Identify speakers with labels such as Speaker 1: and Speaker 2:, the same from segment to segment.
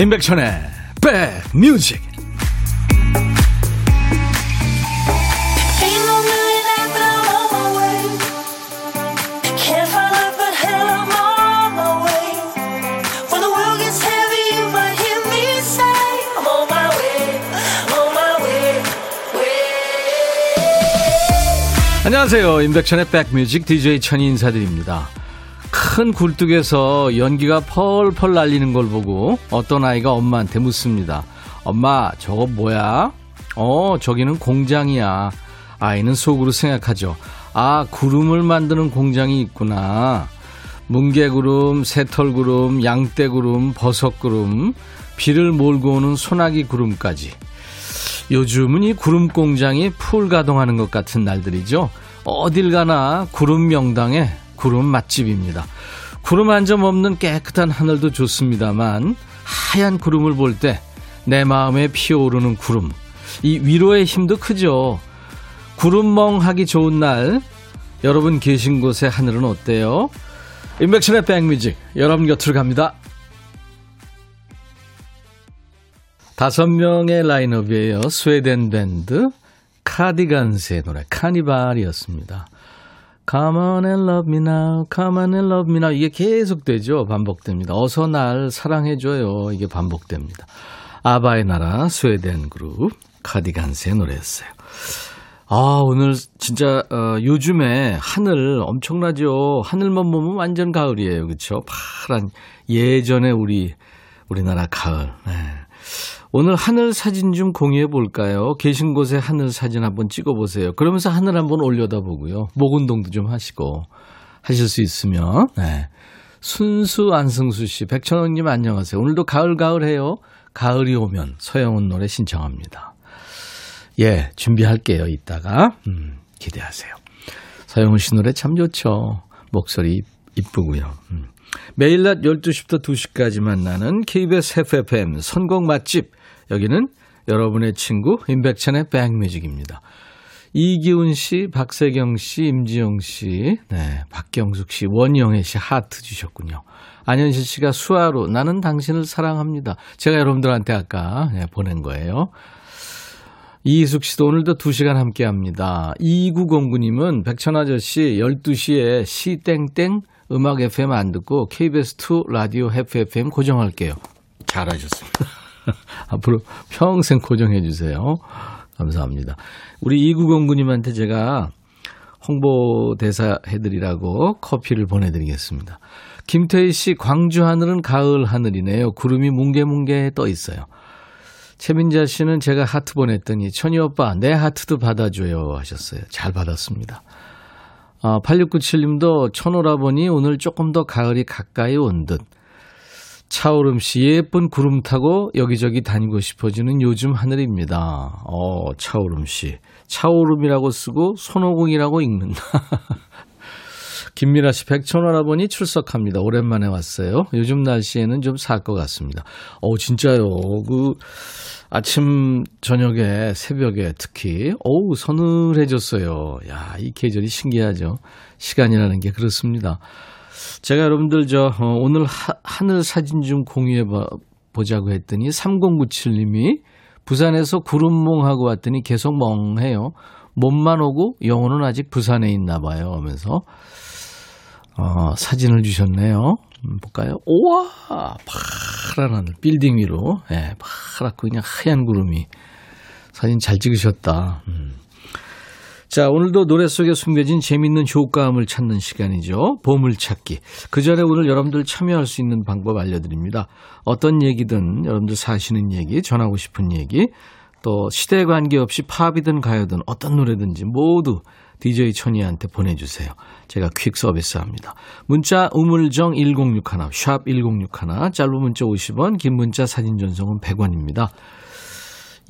Speaker 1: 임백천의 백뮤직 안녕하세요. 임백천의 백뮤직 DJ 천이 인사드립니다. 큰 굴뚝에서 연기가 펄펄 날리는 걸 보고 어떤 아이가 엄마한테 묻습니다. 엄마, 저거 뭐야? 어, 저기는 공장이야. 아이는 속으로 생각하죠. 아, 구름을 만드는 공장이 있구나. 뭉게구름, 새털구름, 양떼구름, 버섯구름, 비를 몰고 오는 소나기 구름까지. 요즘은 이 구름 공장이 풀 가동하는 것 같은 날들이죠. 어딜 가나 구름 명당에 구름 맛집입니다. 구름 한 점 없는 깨끗한 하늘도 좋습니다만 하얀 구름을 볼 때 내 마음에 피어오르는 구름. 이 위로의 힘도 크죠. 구름멍하기 좋은 날 여러분 계신 곳의 하늘은 어때요? 인백션의 백뮤직 여러분 곁으로 갑니다. 다섯 명의 라인업이에요. 스웨덴 밴드 카디건스의 노래 카니발이었습니다. Come on and love me now, come on and love me now. 이게 계속되죠. 반복됩니다. 어서 날 사랑해줘요. 이게 반복됩니다. 아바의 나라 스웨덴 그룹 카디건스의 노래였어요. 아, 오늘 진짜 어, 요즘에 하늘 엄청나죠. 하늘만 보면 완전 가을이에요. 그렇죠? 파란 예전에 우리 우리나라 가을. 네. 오늘 하늘 사진 좀 공유해 볼까요? 계신 곳에 하늘 사진 한번 찍어 보세요. 그러면서 하늘 한번 올려다 보고요. 목 운동도 좀 하시고 하실 수 있으면. 네. 순수 안승수 씨, 백천원 님 안녕하세요. 오늘도 가을 가을 해요. 가을이 오면 서영은 노래 신청합니다. 예, 준비할게요. 이따가 음, 기대하세요. 서영은 씨 노래 참 좋죠. 목소리 이쁘고요. 음. 매일 낮 12시부터 2시까지 만나는 KBS FFM 선곡 맛집 여기는 여러분의 친구 임백천의 백뮤직입니다. 이기훈 씨, 박세경 씨, 임지영 씨, 네, 박경숙 씨, 원영애 씨 하트 주셨군요. 안현실 씨가 수화로 나는 당신을 사랑합니다. 제가 여러분들한테 아까 네, 보낸 거예요. 이희숙 씨도 오늘도 2시간 함께 합니다. 2909님은 백천 아저씨 12시에 시땡땡 음악 FM 안 듣고 KBS2 라디오 해프 FM 고정할게요. 잘하셨습니다. 앞으로 평생 고정해 주세요. 감사합니다. 우리 2909님한테 제가 홍보대사 해드리라고 커피를 보내드리겠습니다. 김태희 씨, 광주 하늘은 가을 하늘이네요. 구름이 뭉게뭉게 떠 있어요. 최민자 씨는 제가 하트 보냈더니 천희 오빠 내 하트도 받아줘요 하셨어요. 잘 받았습니다. 아, 8697님도 천오라보니 오늘 조금 더 가을이 가까이 온 듯. 차오름 씨 예쁜 구름 타고 여기저기 다니고 싶어지는 요즘 하늘입니다. 어, 차오름 씨. 차오름이라고 쓰고 손오공이라고 읽는다. 김미라 씨, 백천 할아버니 출석합니다. 오랜만에 왔어요. 요즘 날씨에는 좀 살 것 같습니다. 어, 진짜요. 그, 아침, 저녁에, 새벽에 특히, 어우, 서늘해졌어요. 야, 이 계절이 신기하죠. 시간이라는 게 그렇습니다. 제가 여러분들 저 어, 오늘 하, 하늘 사진 좀 공유해 봐, 보자고 했더니 3097님이 부산에서 구름몽하고 왔더니 계속 멍해요. 몸만 오고 영혼은 아직 부산에 있나 봐요. 하면서 어, 사진을 주셨네요. 음, 볼까요? 우와 파란 하늘 빌딩 위로 예, 파랗고 그냥 하얀 구름이 사진 잘 찍으셨다. 음. 자, 오늘도 노래 속에 숨겨진 재밌는 효과음을 찾는 시간이죠. 보물찾기. 그 전에 오늘 여러분들 참여할 수 있는 방법 알려드립니다. 어떤 얘기든 여러분들 사시는 얘기, 전하고 싶은 얘기, 또 시대에 관계없이 팝이든 가요든 어떤 노래든지 모두 DJ 천이한테 보내주세요. 제가 퀵 서비스합니다. 문자 우물정 1061, 샵 1061, 짧은 문자 50원, 긴 문자 사진 전송은 100원입니다.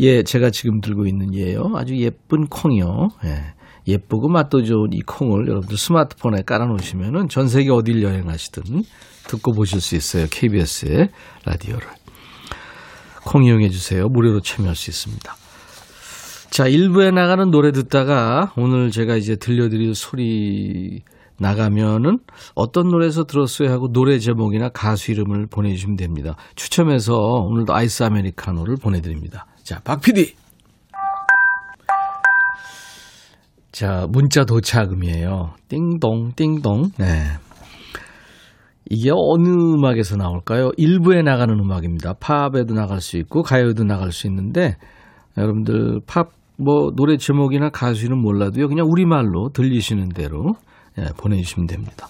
Speaker 1: 예, 제가 지금 들고 있는 예요. 아주 예쁜 콩이요. 예. 예쁘고 맛도 좋은 이 콩을 여러분들 스마트폰에 깔아놓으시면은 전 세계 어딜 여행하시든 듣고 보실 수 있어요. KBS의 라디오를. 콩 이용해 주세요. 무료로 참여할 수 있습니다. 자, 1부에 나가는 노래 듣다가 오늘 제가 이제 들려드릴 소리는 나가면은 어떤 노래에서 들었어요 하고 노래 제목이나 가수 이름을 보내주시면 됩니다. 추첨해서 오늘도 아이스 아메리카노를 보내드립니다. 자, 박 PD! 자, 문자 도착음이에요. 띵동, 띵동. 네. 이게 어느 음악에서 나올까요? 일부에 나가는 음악입니다. 팝에도 나갈 수 있고, 가요에도 나갈 수 있는데, 여러분들 팝, 뭐, 노래 제목이나 가수 이름 몰라도요, 그냥 우리말로 들리시는 대로 예, 보내주시면 됩니다.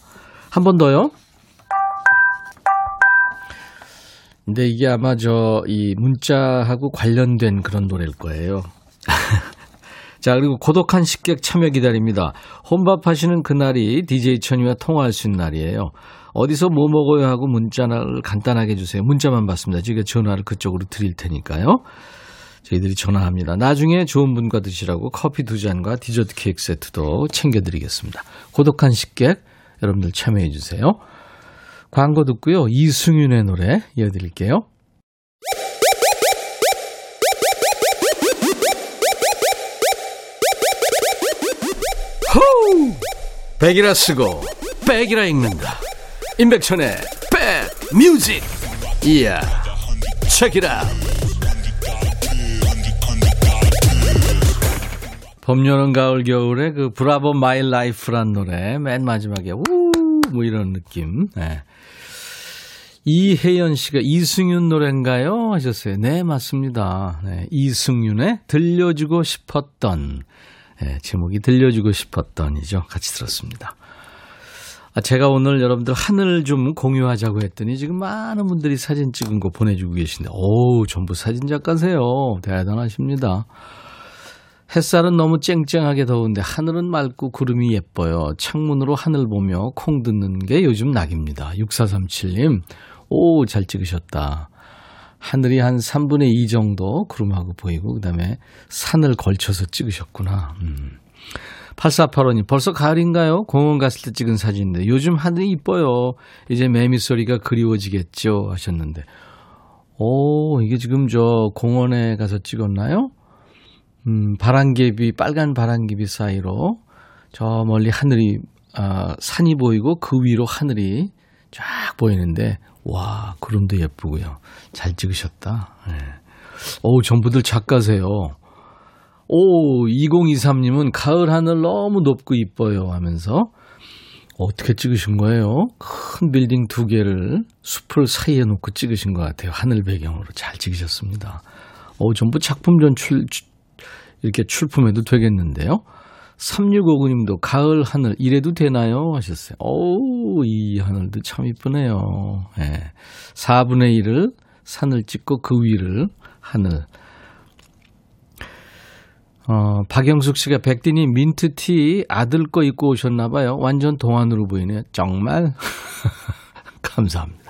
Speaker 1: 한 번 더요. 근데 이게 아마 저, 이 문자하고 관련된 그런 노래일 거예요. 자, 그리고 고독한 식객 참여 기다립니다. 혼밥 하시는 그날이 DJ 천이와 통화할 수 있는 날이에요. 어디서 뭐 먹어요 하고 문자를 간단하게 주세요. 문자만 받습니다. 제가 전화를 그쪽으로 드릴 테니까요. 저희들이 전화합니다. 나중에 좋은 분과 드시라고 커피 두 잔과 디저트 케이크 세트도 챙겨드리겠습니다. 고독한 식객 여러분들 참여해 주세요. 광고 듣고요. 이승윤의 노래 이어드릴게요. 호우! 백이라 쓰고 백이라 읽는다. 임백천의 백 뮤직. 이야. 책이라. 봄, 여름, 가을, 겨울에 그 Bravo My Life란 노래 맨 마지막에 우뭐 이런 느낌. 네. 이혜연 씨가 이승윤 노래인가요? 하셨어요. 네, 맞습니다. 네, 이승윤의 들려주고 싶었던 네, 제목이 들려주고 싶었던이죠. 같이 들었습니다. 아, 제가 오늘 여러분들 하늘 좀 공유하자고 했더니 지금 많은 분들이 사진 찍은 거 보내주고 계신데, 오, 전부 사진 작가세요. 대단하십니다. 햇살은 너무 쨍쨍하게 더운데 하늘은 맑고 구름이 예뻐요. 창문으로 하늘 보며 콩 듣는 게 요즘 낙입니다. 6437님, 오, 잘 찍으셨다. 하늘이 한 3분의 2 정도 구름하고 보이고, 그 다음에 산을 걸쳐서 찍으셨구나. 음. 8485님, 벌써 가을인가요? 공원 갔을 때 찍은 사진인데, 요즘 하늘이 이뻐요. 이제 매미 소리가 그리워지겠죠? 하셨는데, 오, 이게 지금 저 공원에 가서 찍었나요? 음, 바람개비, 빨간 바람개비 사이로 저 멀리 하늘이, 아, 산이 보이고 그 위로 하늘이 쫙 보이는데, 와, 구름도 예쁘고요. 잘 찍으셨다. 네. 오, 전부들 작가세요. 오, 2023님은 가을 하늘 너무 높고 이뻐요 하면서 어떻게 찍으신 거예요? 큰 빌딩 두 개를 숲을 사이에 놓고 찍으신 것 같아요. 하늘 배경으로 잘 찍으셨습니다. 오, 전부 작품 전출, 이렇게 출품해도 되겠는데요. 3659님도 가을 하늘 이래도 되나요? 하셨어요. 오, 이 하늘도 참 이쁘네요. 예. 네. 4분의 1을 산을 찍고 그 위를 하늘. 어, 박영숙 씨가 백디니 민트티 아들 거 입고 오셨나 봐요. 완전 동안으로 보이네요. 정말? 감사합니다.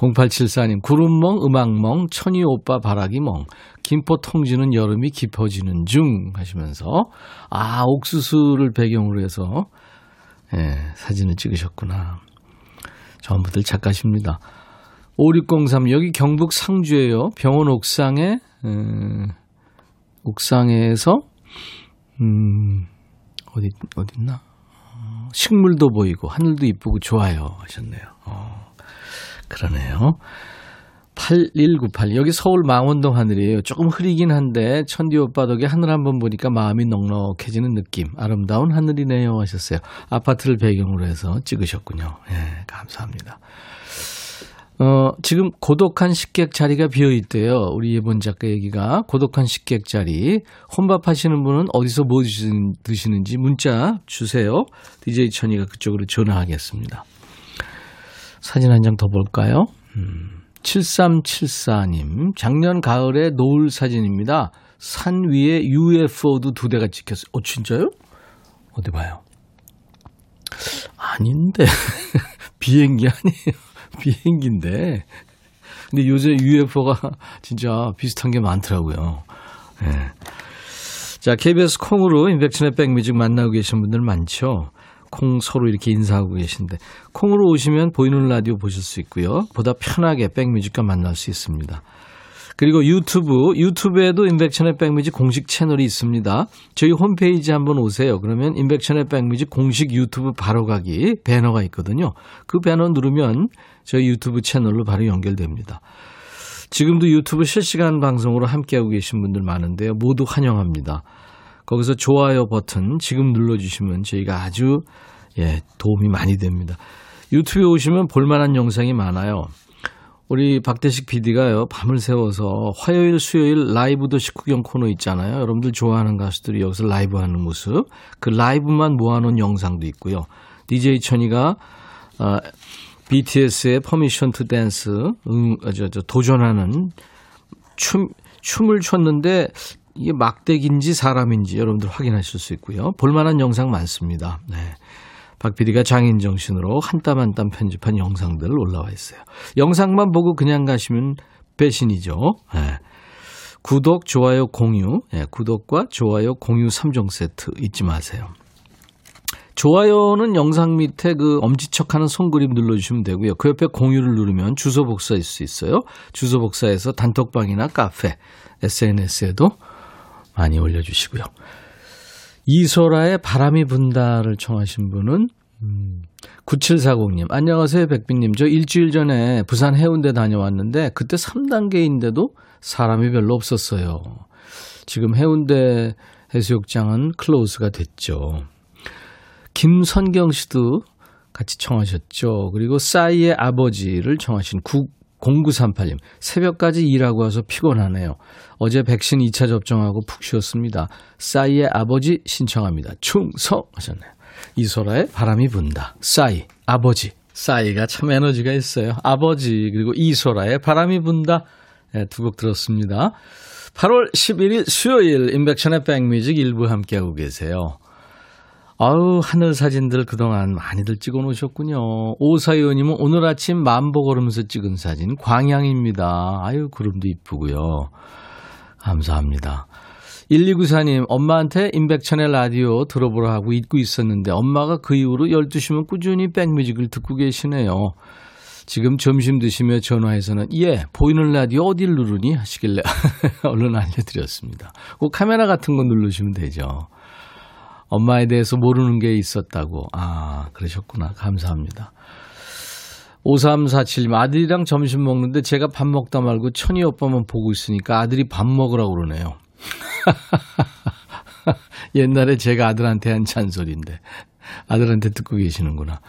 Speaker 1: 0874님, 구름멍, 음악멍, 천이 오빠 바라기멍, 김포 통지는 여름이 깊어지는 중 하시면서, 아, 옥수수를 배경으로 해서, 예, 사진을 찍으셨구나. 전부들 작가십니다. 5603, 여기 경북 상주예요. 병원 옥상에, 음, 옥상에서, 음, 어디, 어딨나? 어, 식물도 보이고, 하늘도 이쁘고 좋아요. 하셨네요. 어. 그러네요. 8198. 여기 서울 망원동 하늘이에요. 조금 흐리긴 한데, 천디 오빠 덕에 하늘 한번 보니까 마음이 넉넉해지는 느낌. 아름다운 하늘이네요. 하셨어요. 아파트를 배경으로 해서 찍으셨군요. 예, 감사합니다. 어, 지금 고독한 식객 자리가 비어 있대요. 우리 예본 작가 얘기가. 고독한 식객 자리. 혼밥 하시는 분은 어디서 뭐 드시는지 문자 주세요. DJ 천이가 그쪽으로 전화하겠습니다. 사진 한 장 더 볼까요? 음, 7374님, 작년 가을에 노을 사진입니다. 산 위에 UFO도 두 대가 찍혔어요. 어, 진짜요? 어디 봐요? 아닌데. 비행기 아니에요. 비행기인데. 근데 요새 UFO가 진짜 비슷한 게 많더라고요. 네. 자, KBS 콩으로 인백천의 백뮤직 만나고 계신 분들 많죠. 콩 서로 이렇게 인사하고 계신데 콩으로 오시면 보이는 라디오 보실 수 있고요. 보다 편하게 백뮤직과 만날 수 있습니다. 그리고 유튜브, 유튜브에도 인백천의 백뮤직 공식 채널이 있습니다. 저희 홈페이지 한번 오세요. 그러면 임백천의 백뮤직 공식 유튜브 바로 가기 배너가 있거든요. 그 배너 누르면 저희 유튜브 채널로 바로 연결됩니다. 지금도 유튜브 실시간 방송으로 함께하고 계신 분들 많은데요. 모두 환영합니다. 거기서 좋아요 버튼 지금 눌러주시면 저희가 아주 예, 도움이 많이 됩니다. 유튜브에 오시면 볼만한 영상이 많아요. 우리 박대식 PD가요, 밤을 새워서 화요일, 수요일 라이브도 식후경 코너 있잖아요. 여러분들 좋아하는 가수들이 여기서 라이브 하는 모습. 그 라이브만 모아놓은 영상도 있고요. DJ 천이가, 어, BTS의 Permission to Dance, 음, 저, 저, 도전하는 춤, 춤을 췄는데 이게 막대기인지 사람인지 여러분들 확인하실 수 있고요. 볼만한 영상 많습니다. 네. 박 PD가 장인 정신으로 한 땀 한 땀 편집한 영상들 올라와 있어요. 영상만 보고 그냥 가시면 배신이죠. 네. 구독, 좋아요, 공유. 네, 구독과 좋아요, 공유 3종 세트 잊지 마세요. 좋아요는 영상 밑에 그 엄지척하는 손그림 눌러주시면 되고요. 그 옆에 공유를 누르면 주소 복사할 수 있어요. 주소 복사해서 단톡방이나 카페, SNS에도 많이 올려주시고요. 이소라의 바람이 분다를 청하신 분은 음, 9740님. 안녕하세요, 백빈님. 저 일주일 전에 부산 해운대 다녀왔는데 그때 3단계인데도 사람이 별로 없었어요. 지금 해운대 해수욕장은 클로즈가 됐죠. 김선경 씨도 같이 청하셨죠. 그리고 싸이의 아버지를 청하신 9, 0938님. 새벽까지 일하고 와서 피곤하네요. 어제 백신 2차 접종하고 푹 쉬었습니다. 싸이의 아버지 신청합니다. 충성 하셨네요. 이소라의 바람이 분다. 싸이, 아버지. 싸이가 참 에너지가 있어요. 아버지, 그리고 이소라의 바람이 분다. 네, 두곡 들었습니다. 8월 11일 수요일 인백션의 백뮤직 일부 함께하고 계세요. 아우, 하늘 사진들 그동안 많이들 찍어 놓으셨군요. 오사의원님은 오늘 아침 만보 걸으면서 찍은 사진, 광양입니다. 아유, 구름도 이쁘고요. 감사합니다. 1294님, 엄마한테 임백천의 라디오 들어보라 하고 잊고 있었는데 엄마가 그 이후로 12시면 꾸준히 백뮤직을 듣고 계시네요. 지금 점심 드시며 전화해서는 예, 보이는 라디오 어딜 누르니? 하시길래 얼른 알려드렸습니다. 꼭 카메라 같은 거 누르시면 되죠. 엄마에 대해서 모르는 게 있었다고. 아, 그러셨구나. 감사합니다. 5347님, 아들이랑 점심 먹는데 제가 밥 먹다 말고 천희 오빠만 보고 있으니까 아들이 밥 먹으라고 그러네요. 옛날에 제가 아들한테 한 잔소리인데, 아들한테 듣고 계시는구나.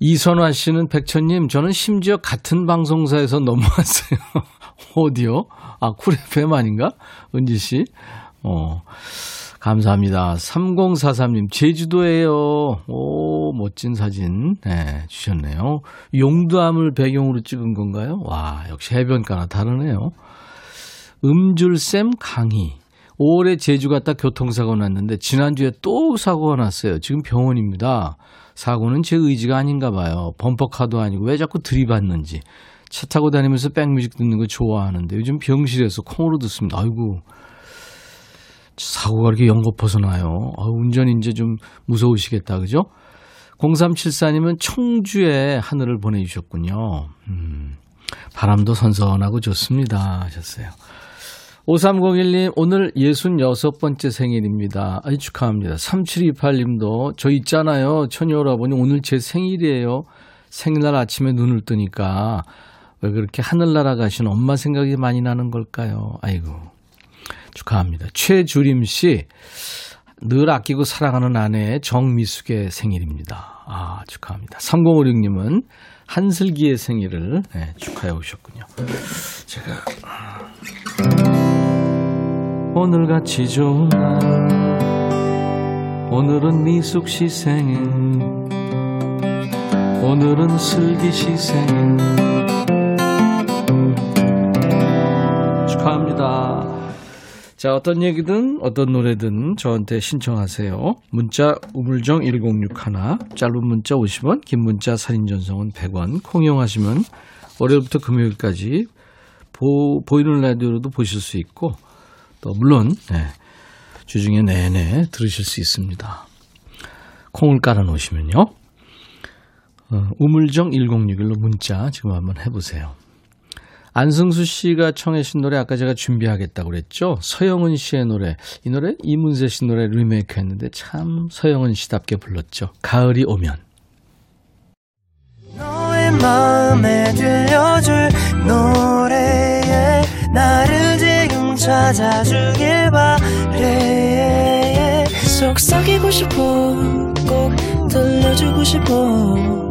Speaker 1: 이선화 씨는 백천님, 저는 심지어 같은 방송사에서 넘어왔어요. 어디요? 아, 쿨 FM 아닌가? 은지 씨? 어. 감사합니다. 3043님, 제주도에요. 오, 멋진 사진, 네, 주셨네요. 용두암을 배경으로 찍은 건가요? 와, 역시 해변가나 다르네요. 음줄샘 강희. 5월에 제주 갔다 교통사고 났는데, 지난주에 또 사고가 났어요. 지금 병원입니다. 사고는 제 의지가 아닌가 봐요. 범퍼카도 아니고 왜 자꾸 들이받는지. 차 타고 다니면서 백뮤직 듣는 거 좋아하는데, 요즘 병실에서 콩으로 듣습니다. 아이고. 사고가 이렇게 연거퍼서 나요. 아, 운전 이제 좀 무서우시겠다, 그죠? 0374님은 청주에 하늘을 보내주셨군요. 음, 바람도 선선하고 좋습니다. 하셨어요. 5301님, 오늘 66번째 생일입니다. 아이, 축하합니다. 3728님도, 저 있잖아요. 천여오라버니, 오늘 제 생일이에요. 생일날 아침에 눈을 뜨니까, 왜 그렇게 하늘 날아가신 엄마 생각이 많이 나는 걸까요? 아이고, 축하합니다. 최주림 씨, 늘 아끼고 사랑하는 아내 정미숙의 생일입니다. 아, 축하합니다. 3056님은 한슬기의 생일을 네, 축하해 오셨군요. 제가 오늘같이 좋은 날 오늘은 미숙 씨 생일 오늘은 슬기 씨 생일 축하합니다. 자, 어떤 얘기든 어떤 노래든 저한테 신청하세요. 문자 우물정 1061 짧은 문자 50원 긴 문자 사진 전송은 100원 콩 이용하시면 월요일부터 금요일까지 보, 보이는 라디오로도 보실 수 있고 또 물론 네, 주중에 내내 들으실 수 있습니다. 콩을 깔아 놓으시면요. 어, 우물정 1061로 문자 지금 한번 해보세요. 안승수 씨가 청해 신 노래 아까 제가 준비하겠다고 그랬죠. 서영은 씨의 노래. 이 노래 이문세 씨 노래 리메이크 했는데 참 서영은 씨답게 불렀죠. 가을이 오면. 너의 마음에 들려줄 노래에 나를 지금 찾아주길 바래 속삭이고 싶어 꼭 들려주고 싶어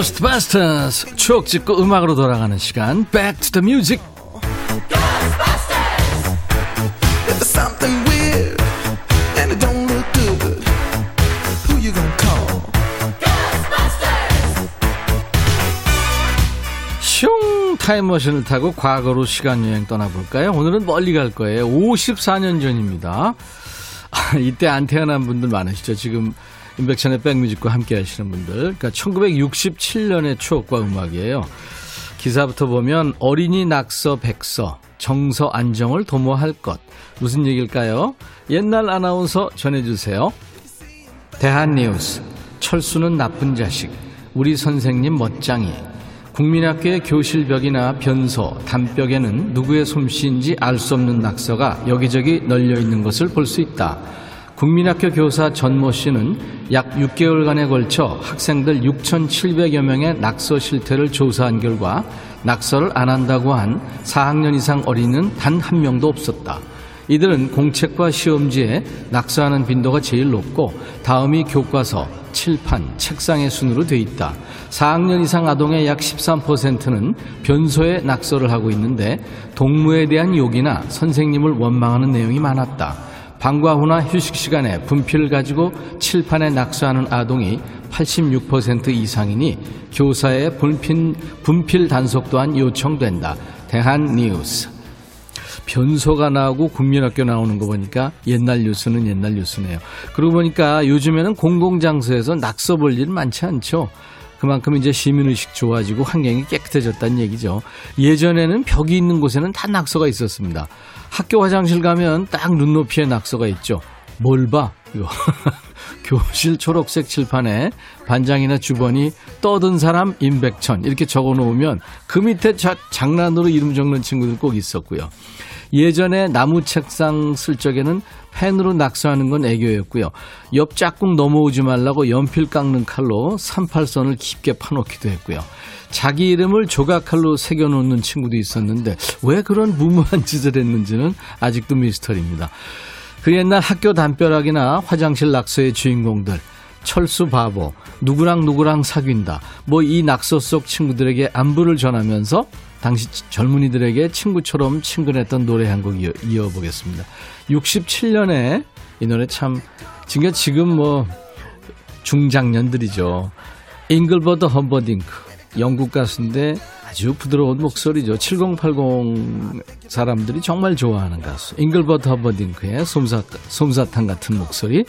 Speaker 1: Ghostbusters. 추억 짓고 음악으로 돌아가는 시간. Back to the Music. 슝! 타임머신을 타고 과거로 시간여행 떠나볼까요? 오늘은 멀리 갈 거예요. 54년 전입니다. 아, 이때 안 태어난 분들 많으시죠? 지금 인백션의 백뮤직과 함께 하시는 분들. 그러니까 1967년의 추억과 음악이에요. 기사부터 보면 어린이 낙서 백서, 정서 안정을 도모할 것. 무슨 얘기일까요? 옛날 아나운서 전해주세요. 대한뉴스. 철수는 나쁜 자식. 우리 선생님 멋쟁이. 국민학교의 교실벽이나 변소, 담벽에는 누구의 솜씨인지 알 수 없는 낙서가 여기저기 널려 있는 것을 볼 수 있다. 국민학교 교사 전모 씨는 약 6개월간에 걸쳐 학생들 6,700여 명의 낙서 실태를 조사한 결과 낙서를 안 한다고 한 4학년 이상 어린이는 단 한 명도 없었다. 이들은 공책과 시험지에 낙서하는 빈도가 제일 높고 다음이 교과서, 칠판, 책상의 순으로 돼 있다. 4학년 이상 아동의 약 13%는 변소에 낙서를 하고 있는데 동무에 대한 욕이나 선생님을 원망하는 내용이 많았다. 방과 후나 휴식 시간에 분필을 가지고 칠판에 낙서하는 아동이 86% 이상이니 교사의 분필, 분필 단속 또한 요청된다. 대한 뉴스. 변소가 나오고 국민학교 나오는 거 보니까 옛날 뉴스는 옛날 뉴스네요. 그러고 보니까 요즘에는 공공장소에서 낙서 볼 일 많지 않죠. 그만큼 이제 시민의식 좋아지고 환경이 깨끗해졌다는 얘기죠. 예전에는 벽이 있는 곳에는 다 낙서가 있었습니다. 학교 화장실 가면 딱 눈높이에 낙서가 있죠. 뭘 봐? 이거. 교실 초록색 칠판에 반장이나 주번이 떠든 사람 임백천 이렇게 적어 놓으면 그 밑에 자, 장난으로 이름 적는 친구들 꼭 있었고요. 예전에 나무 책상 쓸 적에는 펜으로 낙서하는 건 애교였고요. 옆 짝꿍 넘어오지 말라고 연필 깎는 칼로 38선을 깊게 파놓기도 했고요. 자기 이름을 조각칼로 새겨놓는 친구도 있었는데 왜 그런 무모한 짓을 했는지는 아직도 미스터리입니다. 그 옛날 학교 담벼락이나 화장실 낙서의 주인공들 철수 바보, 누구랑 누구랑 사귄다. 뭐 이 낙서 속 친구들에게 안부를 전하면서 당시 젊은이들에게 친구처럼 친근했던 노래 한 곡 이어, 보겠습니다 67년에 이 노래 참, 지금 뭐 중장년들이죠. 잉글버드 험버딩크. 영국 가수인데 아주 부드러운 목소리죠. 7080 사람들이 정말 좋아하는 가수. 잉글버드 허버딩크의 솜사, 솜사탕 같은 목소리.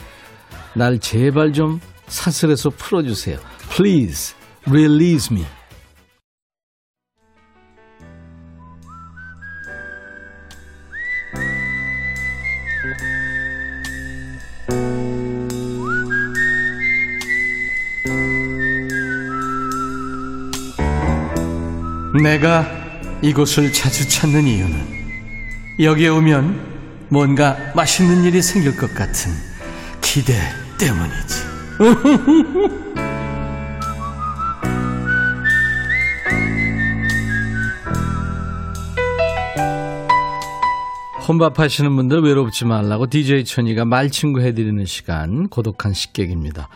Speaker 1: 날 제발 좀 사슬에서 풀어주세요. Please release me. 내가 이곳을 자주 찾는 이유는 여기에 오면 뭔가 맛있는 일이 생길 것 같은 기대 때문이지. 혼밥 하시는 분들 외롭지 말라고 DJ 천이가 말친구 해드리는 시간 고독한 식객입니다.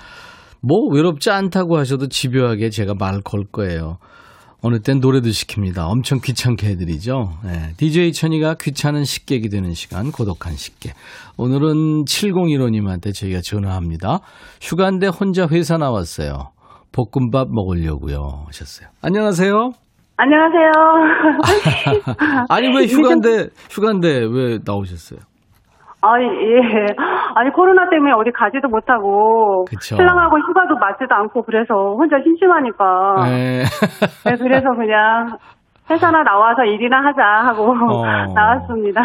Speaker 1: 뭐 외롭지 않다고 하셔도 집요하게 제가 말 걸 거예요. 어느 땐 노래도 시킵니다. 엄청 귀찮게 해드리죠. 네, DJ 천이가 귀찮은 식객이 되는 시간, 고독한 식객. 오늘은 7015님한테 저희가 전화합니다. 휴가인데 혼자 회사 나왔어요. 볶음밥 먹으려고요. 하셨어요. 안녕하세요.
Speaker 2: 안녕하세요.
Speaker 1: 아니 왜 휴가인데 휴가인데 왜 나오셨어요?
Speaker 2: 아니, 예. 아니, 코로나 때문에 어디 가지도 못하고.
Speaker 1: 그쵸.
Speaker 2: 신랑하고 휴가도 맞지도 않고 그래서 혼자 심심하니까.
Speaker 1: 네.
Speaker 2: 네, 그래서 그냥 회사나 나와서 일이나 하자 하고
Speaker 1: 어.
Speaker 2: 나왔습니다.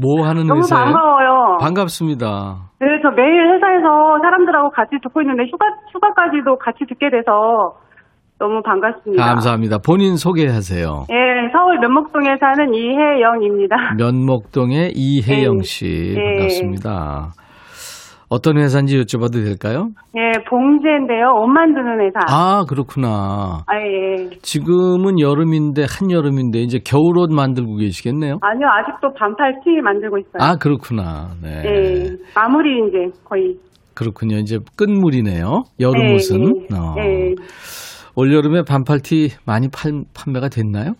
Speaker 1: 뭐 하는
Speaker 2: 너무
Speaker 1: 회사예요?
Speaker 2: 반가워요.
Speaker 1: 반갑습니다.
Speaker 2: 네, 저 매일 회사에서 사람들하고 같이 듣고 있는데 휴가, 휴가까지도 같이 듣게 돼서 너무 반갑습니다.
Speaker 1: 감사합니다. 본인 소개하세요.
Speaker 2: 예, 서울 면목동에 사는 이혜영입니다.
Speaker 1: 면목동의 이혜영
Speaker 2: 네.
Speaker 1: 씨
Speaker 2: 네.
Speaker 1: 반갑습니다. 어떤 회사인지 여쭤봐도 될까요?
Speaker 2: 예, 봉제인데요. 옷 만드는 회사.
Speaker 1: 아 그렇구나.
Speaker 2: 아, 예.
Speaker 1: 지금은 여름인데 한여름인데 이제 겨울옷 만들고 계시겠네요.
Speaker 2: 아니요, 아직도 반팔 티 만들고 있어요.
Speaker 1: 아 그렇구나. 네.
Speaker 2: 예. 마무리 이제 거의.
Speaker 1: 그렇군요. 이제 끝물이네요. 여름 옷은.
Speaker 2: 예,
Speaker 1: 어.
Speaker 2: 예.
Speaker 1: 올 여름에 반팔티 많이 팔, 판매가 됐나요?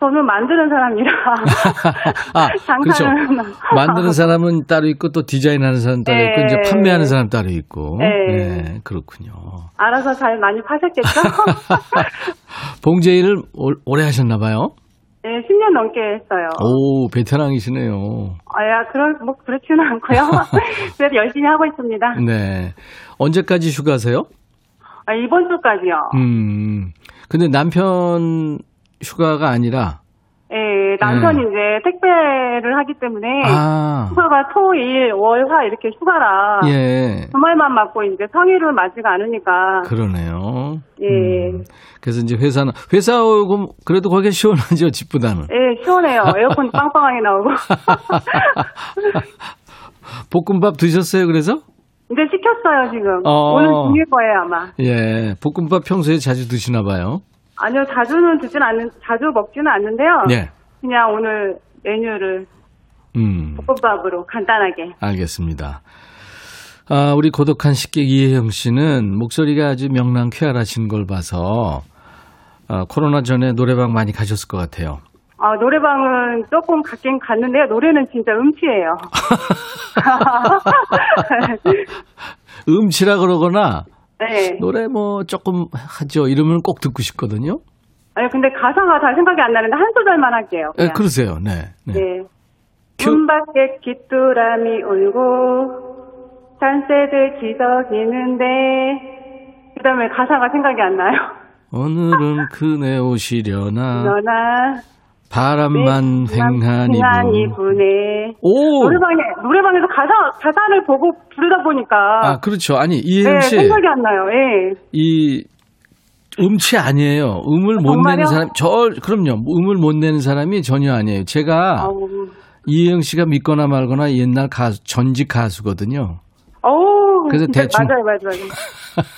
Speaker 2: 저는 만드는 사람이라.
Speaker 1: 아, 그렇죠. 만드는 사람은 따로 있고 또 디자인하는 사람 따로 있고
Speaker 2: 네.
Speaker 1: 이제 판매하는 사람 따로 있고.
Speaker 2: 네.
Speaker 1: 네, 그렇군요.
Speaker 2: 알아서 잘 많이 파셨겠죠?
Speaker 1: 봉제 일을 올- 오래 하셨나 봐요.
Speaker 2: 네, 10년 넘게 했어요.
Speaker 1: 오, 베테랑이시네요.
Speaker 2: 아, 야, 그런, 뭐, 그렇지는 않고요. 그래도 열심히 하고 있습니다.
Speaker 1: 네. 언제까지 휴가세요?
Speaker 2: 아, 이번 주까지요.
Speaker 1: 음. 근데 남편 휴가가 아니라
Speaker 2: 예, 남편이 이제 택배를 하기 때문에.
Speaker 1: 음. 아.
Speaker 2: 휴가가 토, 일, 월, 화 이렇게 휴가라.
Speaker 1: 예.
Speaker 2: 주말만 맞고 이제 평일은 맞지가 않으니까.
Speaker 1: 그러네요.
Speaker 2: 예.
Speaker 1: 음. 그래서 이제 회사는 회사 오고 그래도 거기 시원하죠 집보다는.
Speaker 2: 예, 시원해요. 에어컨 빵빵하게 나오고.
Speaker 1: 볶음밥 드셨어요 그래서?
Speaker 2: 이제 시켰어요, 지금.
Speaker 1: 어.
Speaker 2: 오늘 중일 거예요, 아마.
Speaker 1: 예. 볶음밥 평소에 자주 드시나 봐요.
Speaker 2: 아니요, 자주는 듣진 않는, 자주 먹지는 않는데요.
Speaker 1: 예.
Speaker 2: 그냥 오늘 메뉴를
Speaker 1: 음.
Speaker 2: 볶음밥으로 간단하게.
Speaker 1: 알겠습니다. 아, 우리 고독한 식객 이혜영 씨는 목소리가 아주 명랑 쾌활하신 걸 봐서 아, 코로나 전에 노래방 많이 가셨을 것 같아요.
Speaker 2: 아, 노래방은 조금 갔긴 갔는데요. 노래는 진짜 음치예요.
Speaker 1: 음치라 그러거나
Speaker 2: 네.
Speaker 1: 노래 뭐 조금 하죠. 이러면 꼭 듣고 싶거든요.
Speaker 2: 아니, 근데 가사가 잘 생각이 안 나는데 한 소절만 할게요.
Speaker 1: 예,
Speaker 2: 그냥.
Speaker 1: 그러세요. 네. 네.
Speaker 2: 네.
Speaker 1: 큐.
Speaker 2: 문 밖에 귀뚜라미 울고 산새들 지저귀는데 그 다음에 가사가 생각이 안 나요.
Speaker 1: 오늘은 그네 오시려나
Speaker 2: 너나
Speaker 1: 바람만 횡하니 부.
Speaker 2: 부네
Speaker 1: 오!
Speaker 2: 노래방에 노래방에서 가사 가사를 보고 부르다 보니까
Speaker 1: 아, 그렇죠. 아니,
Speaker 2: 네,
Speaker 1: 이혜영 씨.
Speaker 2: 생각이 안 나요. 예.
Speaker 1: 이 음치 아니에요. 음을 못
Speaker 2: 정말요?
Speaker 1: 내는 사람, 저 그럼요. 음을 못 내는 사람이 전혀 아니에요. 제가
Speaker 2: 아우.
Speaker 1: 이혜영 씨가 믿거나 말거나 옛날 가수 전직 가수거든요.
Speaker 2: 어우,
Speaker 1: 그래서 대충-
Speaker 2: 맞아요, 맞아요.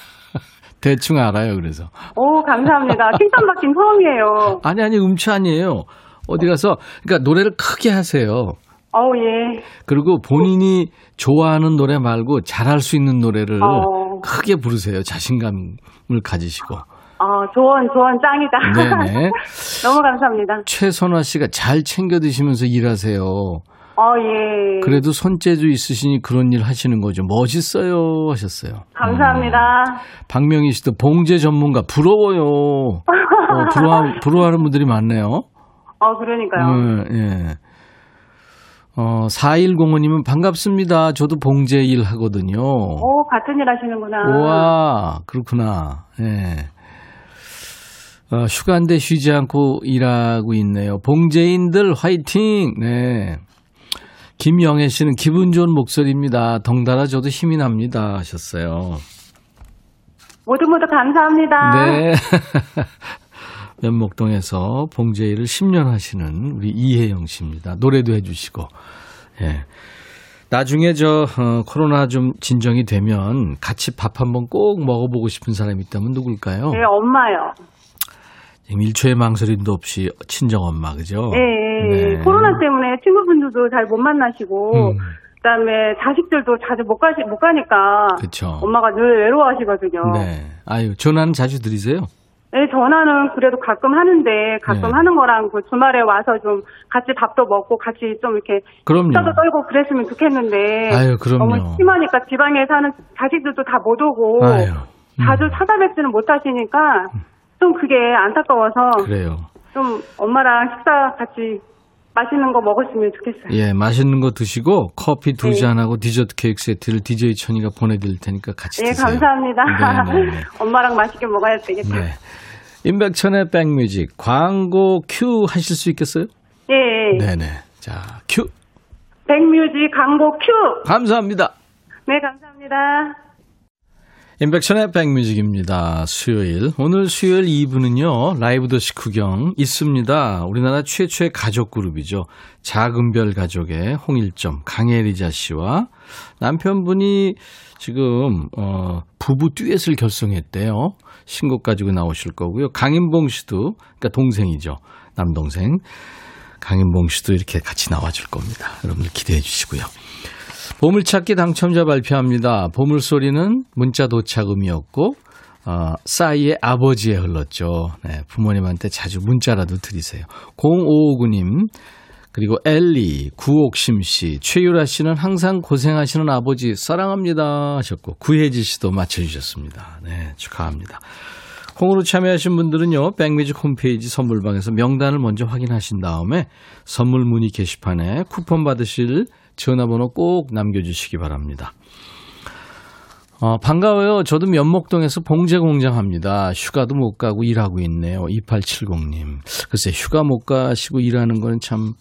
Speaker 1: 대충 알아요. 그래서
Speaker 2: 오, 감사합니다. 칭찬받긴 처음이에요.
Speaker 1: 아니 아니 음치 아니에요. 어디 가서 그러니까 노래를 크게 하세요.
Speaker 2: 어우, 예.
Speaker 1: 그리고 본인이 좋아하는 노래 말고 잘할 수 있는 노래를
Speaker 2: 어.
Speaker 1: 크게 부르세요. 자신감을 가지시고.
Speaker 2: 어, 조언, 조언 짱이다.
Speaker 1: 네네.
Speaker 2: 너무 감사합니다.
Speaker 1: 최선화 씨가 잘 챙겨 드시면서 일하세요.
Speaker 2: 어, 예.
Speaker 1: 그래도 손재주 있으시니 그런 일 하시는 거죠. 멋있어요 하셨어요.
Speaker 2: 감사합니다.
Speaker 1: 박명희 씨도 봉제 전문가 부러워요. 어, 부러워, 부러워하는 분들이 많네요.
Speaker 2: 어, 그러니까요.
Speaker 1: 네, 예. 어, 4105님은 반갑습니다. 저도 봉제 일 하거든요.
Speaker 2: 오, 같은 일 하시는구나.
Speaker 1: 우와, 그렇구나. 예. 어, 휴가인데 쉬지 않고 일하고 있네요. 봉제인들 화이팅! 네. 김영애 씨는 기분 좋은 목소리입니다. 덩달아 저도 힘이 납니다. 하셨어요.
Speaker 2: 모두 모두 감사합니다.
Speaker 1: 네. 면목동에서 봉제 일을 10년 하시는 우리 이혜영 씨입니다. 노래도 해주시고. 예. 나중에 저 어, 코로나 좀 진정이 되면 같이 밥 한번 꼭 먹어보고 싶은 사람이 있다면 누굴까요?
Speaker 2: 네, 엄마요.
Speaker 1: 1초의 망설임도 없이 친정 엄마 그죠?
Speaker 2: 예, 예.
Speaker 1: 네.
Speaker 2: 코로나 때문에 친구분들도 잘 못 만나시고,
Speaker 1: 음.
Speaker 2: 그다음에 자식들도 자주 못 가시 못 가니까
Speaker 1: 그렇죠.
Speaker 2: 엄마가 늘 외로워하시거든요.
Speaker 1: 네. 아유 전화는 자주 드리세요?
Speaker 2: 네, 전화는 그래도 가끔 하는데 가끔
Speaker 1: 네.
Speaker 2: 하는 거랑 그 주말에 와서 좀 같이 밥도 먹고 같이 좀 이렇게
Speaker 1: 그럼요.
Speaker 2: 수다도 떨고 그랬으면 좋겠는데
Speaker 1: 아유, 그럼요.
Speaker 2: 너무 심하니까 지방에 사는 자식들도 다 못 오고
Speaker 1: 아유, 음.
Speaker 2: 자주 찾아뵙지는 못하시니까 좀 그게 안타까워서
Speaker 1: 그래요.
Speaker 2: 좀 엄마랑 식사 같이 맛있는 거 먹었으면 좋겠어요.
Speaker 1: 예, 맛있는 거 드시고 커피 두
Speaker 2: 네.
Speaker 1: 잔하고 디저트 케이크 세트를 DJ 천이가 보내드릴 테니까 같이
Speaker 2: 예,
Speaker 1: 드세요.
Speaker 2: 감사합니다.
Speaker 1: 네, 네, 네.
Speaker 2: 엄마랑 맛있게 먹어야 되겠다.
Speaker 1: 네. 임백천의 백뮤직 광고 큐 하실 수 있겠어요?
Speaker 2: 예, 예.
Speaker 1: 네네. 자, 큐.
Speaker 2: 백뮤직 광고 큐.
Speaker 1: 감사합니다.
Speaker 2: 네, 감사합니다.
Speaker 1: 임백천의 백뮤직입니다. 수요일. 오늘 수요일 2부는요, 라이브 더시 구경 있습니다. 우리나라 최초의 가족 그룹이죠. 작은별 가족의 홍일점, 강혜리자 씨와 남편분이 지금, 어, 부부 듀엣을 결성했대요. 신곡 가지고 나오실 거고요. 강인봉 씨도, 그러니까 동생이죠. 남동생. 강인봉 씨도 이렇게 같이 나와줄 겁니다. 여러분들 기대해 주시고요. 보물찾기 당첨자 발표합니다. 보물소리는 문자 도착음이었고 어, 싸이의 아버지에 흘렀죠. 네, 부모님한테 자주 문자라도 드리세요. 0559님 그리고 엘리, 구옥심 씨, 최유라 씨는 항상 고생하시는 아버지 사랑합니다 하셨고 구혜지 씨도 맞춰주셨습니다. 네, 축하합니다. 콩으로 참여하신 분들은요, 백뮤직 홈페이지 선물방에서 명단을 먼저 확인하신 다음에 선물 문의 게시판에 쿠폰 받으실 전화번호 꼭 남겨주시기 바랍니다. 어, 반가워요. 저도 면목동에서 봉제 공장 합니다. 휴가도 못 가고 일하고 있네요. 2870님. 글쎄, 휴가 못 가시고 일하는 거는 참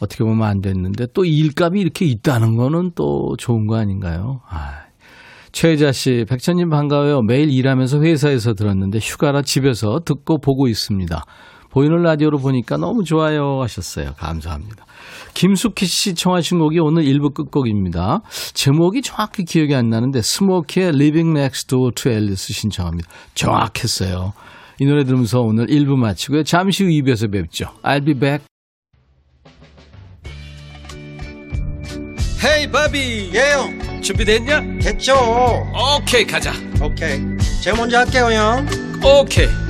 Speaker 1: 어떻게 보면 안 됐는데 또 일감이 이렇게 있다는 거는 또 좋은 거 아닌가요? 아, 최혜자 씨, 백천님 반가워요. 매일 일하면서 회사에서 들었는데 휴가라 집에서 듣고 보고 있습니다. 보이는 라디오로 보니까 너무 좋아요 하셨어요. 감사합니다. 김숙희 씨 청하신 곡이 오늘 1부 끝곡입니다. 제목이 정확히 기억이 안 나는데 스모키의 Living Next Door to Alice 신청합니다. 정확했어요. 이 노래 들으면서 오늘 1부 마치고요. 잠시 후 2부에서 뵙죠. I'll be back.
Speaker 3: 헤이 바비
Speaker 4: 예영
Speaker 3: 준비됐냐?
Speaker 4: 됐죠
Speaker 3: 오케이 가자
Speaker 4: 오케이 제가 먼저 할게요 형
Speaker 3: 오케이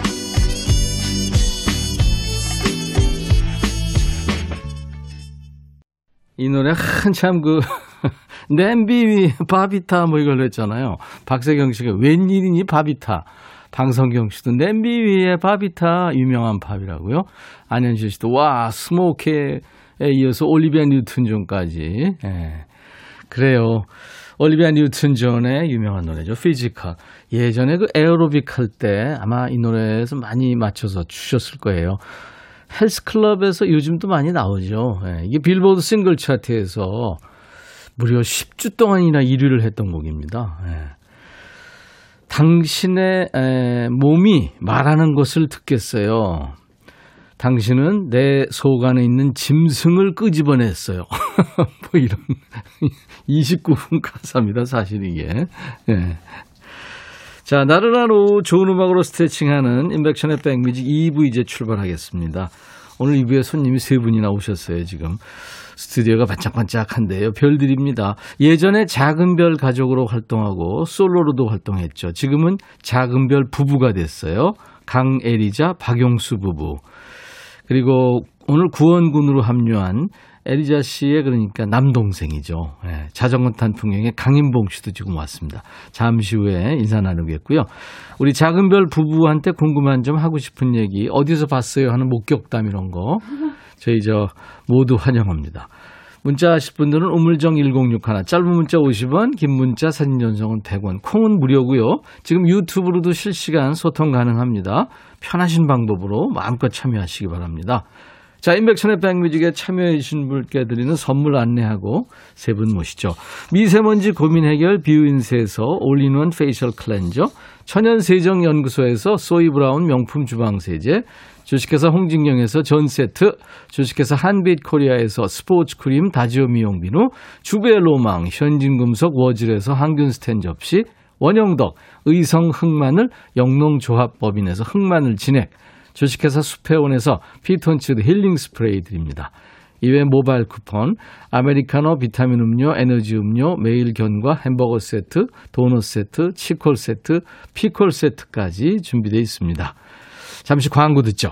Speaker 1: 이 노래 한참 그 냄비 위 바비타 뭐 이걸로 했잖아요. 박세경 씨가 웬일이니 바비타. 방성경 씨도 냄비 위에 바비타 유명한 팝이라고요. 안현실 씨도 와 스모키에 이어서 올리비아 뉴튼 존까지. 예. 그래요. 올리비아 뉴튼 존의 유명한 노래죠. Physical. 예전에 그 에어로빅 할 때 아마 이 노래에서 많이 맞춰서 추셨을 거예요. 헬스클럽에서 요즘도 많이 나오죠. 예, 이게 빌보드 싱글 차트에서 무려 10주 동안이나 1위를 했던 곡입니다. 예. 당신의 에, 몸이 말하는 것을 듣겠어요. 당신은 내 속 안에 있는 짐승을 끄집어냈어요. 뭐 이런 29분 가사입니다. 사실 이게. 예. 자, 오후 좋은 음악으로 스트레칭하는 인백션의 백뮤직 2부 이제 출발하겠습니다. 오늘 2부에 손님이 세 분이나 오셨어요, 지금. 스튜디오가 반짝반짝한데요. 별들입니다. 예전에 작은 별 가족으로 활동하고 솔로로도 활동했죠. 지금은 작은 별 부부가 됐어요. 강에리자, 박용수 부부. 그리고 오늘 구원군으로 합류한 에리자 씨의 그러니까 남동생이죠. 예, 자전거 탄 풍경에 강인봉 씨도 지금 왔습니다. 잠시 후에 인사 나누겠고요. 우리 작은 별 부부한테 궁금한 점 하고 싶은 얘기 어디서 봤어요 하는 목격담 이런 거 저희 저 모두 환영합니다. 문자 하실 분들은 우물정 1061 짧은 문자 50원 긴 문자 사진 전송은 100원 콩은 무료고요. 지금 유튜브로도 실시간 소통 가능합니다. 편하신 방법으로 마음껏 참여하시기 바랍니다. 자, 임백천의 백뮤직에 참여해주신 분께 드리는 선물 안내하고 세 분 모시죠. 미세먼지 고민 해결 비유인세에서 all-in-one facial cleanser, 천연세정연구소에서 소이브라운 명품 주방세제, 주식회사 홍진경에서 전세트, 주식회사 한빛코리아에서 스포츠 크림 다지오 미용비누, 주베로망 현진금속 워즐에서 항균 스텐 접시, 원영덕 의성 흑마늘 영농조합법인에서 흑마늘 진액, 주식회사 수페온에서 피톤치드 힐링 스프레이 드립니다. 이외 모바일 쿠폰, 아메리카노 비타민 음료, 에너지 음료, 매일 견과 햄버거 세트, 도넛 세트, 치콜 세트, 피콜 세트까지 준비되어 있습니다. 잠시 광고 듣죠.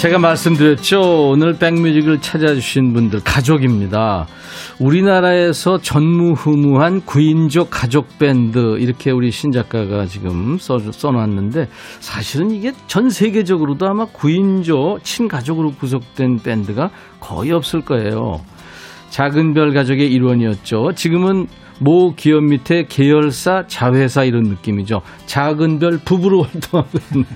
Speaker 1: 제가 말씀드렸죠. 오늘 백뮤직을 찾아주신 분들 가족입니다. 우리나라에서 전무후무한 구인족 가족 밴드 이렇게 우리 신 작가가 지금 써, 써놨는데 사실은 이게 전 세계적으로도 아마 구인족 친가족으로 구성된 밴드가 거의 없을 거예요. 작은 별 가족의 일원이었죠. 지금은 모 기업 밑에 계열사 자회사 이런 느낌이죠. 작은 별 부부로 활동하고 있는.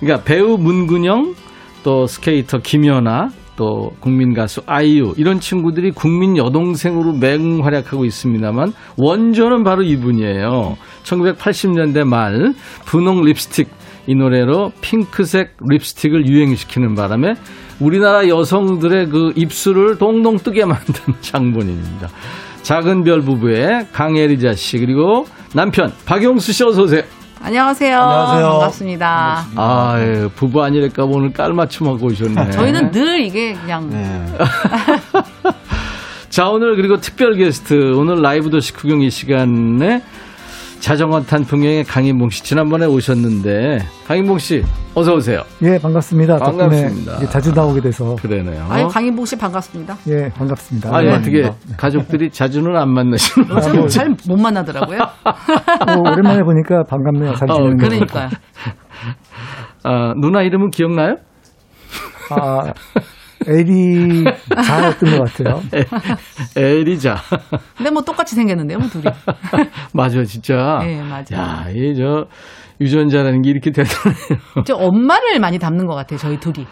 Speaker 1: 그러니까 배우 문근영, 또 스케이터 김연아, 또 국민 가수 아이유 이런 친구들이 국민 여동생으로 맹활약하고 있습니다만 원조는 바로 이분이에요. 1980년대 말 분홍 립스틱 이 노래로 핑크색 립스틱을 유행시키는 바람에 우리나라 여성들의 그 입술을 동동 뜨게 만든 장본인입니다. 작은 별 부부의 강혜리자 씨 그리고 남편 박용수 씨 어서 오세요.
Speaker 5: 안녕하세요.
Speaker 6: 안녕하세요.
Speaker 5: 반갑습니다.
Speaker 1: 아, 예, 부부 아니랄까 봐 오늘 깔맞춤하고 오셨네.
Speaker 5: 저희는 늘 이게 그냥
Speaker 6: 네.
Speaker 1: 자, 오늘 그리고 특별 게스트, 오늘 라이브 도시 구경 이 시간에 자전거 탄 풍경의 강인봉 씨 지난번에 오셨는데 강인봉 씨 어서 오세요.
Speaker 6: 예, 반갑습니다.
Speaker 1: 반갑습니다.
Speaker 6: 자주 나오게 돼서
Speaker 1: 그러네요.
Speaker 5: 아유 강인봉 씨 반갑습니다.
Speaker 6: 예, 반갑습니다.
Speaker 1: 아니
Speaker 6: 네.
Speaker 1: 어떻게 가족들이 자주는 안 만나시는 거예요?
Speaker 5: 요즘 잘못 만나더라고요.
Speaker 6: 뭐 오랜만에 보니까 반갑네요. 잘
Speaker 1: 어,
Speaker 6: 지내는 거.
Speaker 5: 그러니까요.
Speaker 1: 아, 누나 이름은 기억나요?
Speaker 6: 아, 에리 자였던 것 같아요.
Speaker 1: 에 리자.
Speaker 5: 근데 뭐 똑같이 생겼는데요, 뭐 둘이.
Speaker 1: 맞아, 진짜.
Speaker 5: 네, 맞아요.
Speaker 1: 야, 이 저 유전자라는 게 이렇게 대단해요.
Speaker 5: 저 엄마를 많이 닮는 것 같아요, 저희 둘이.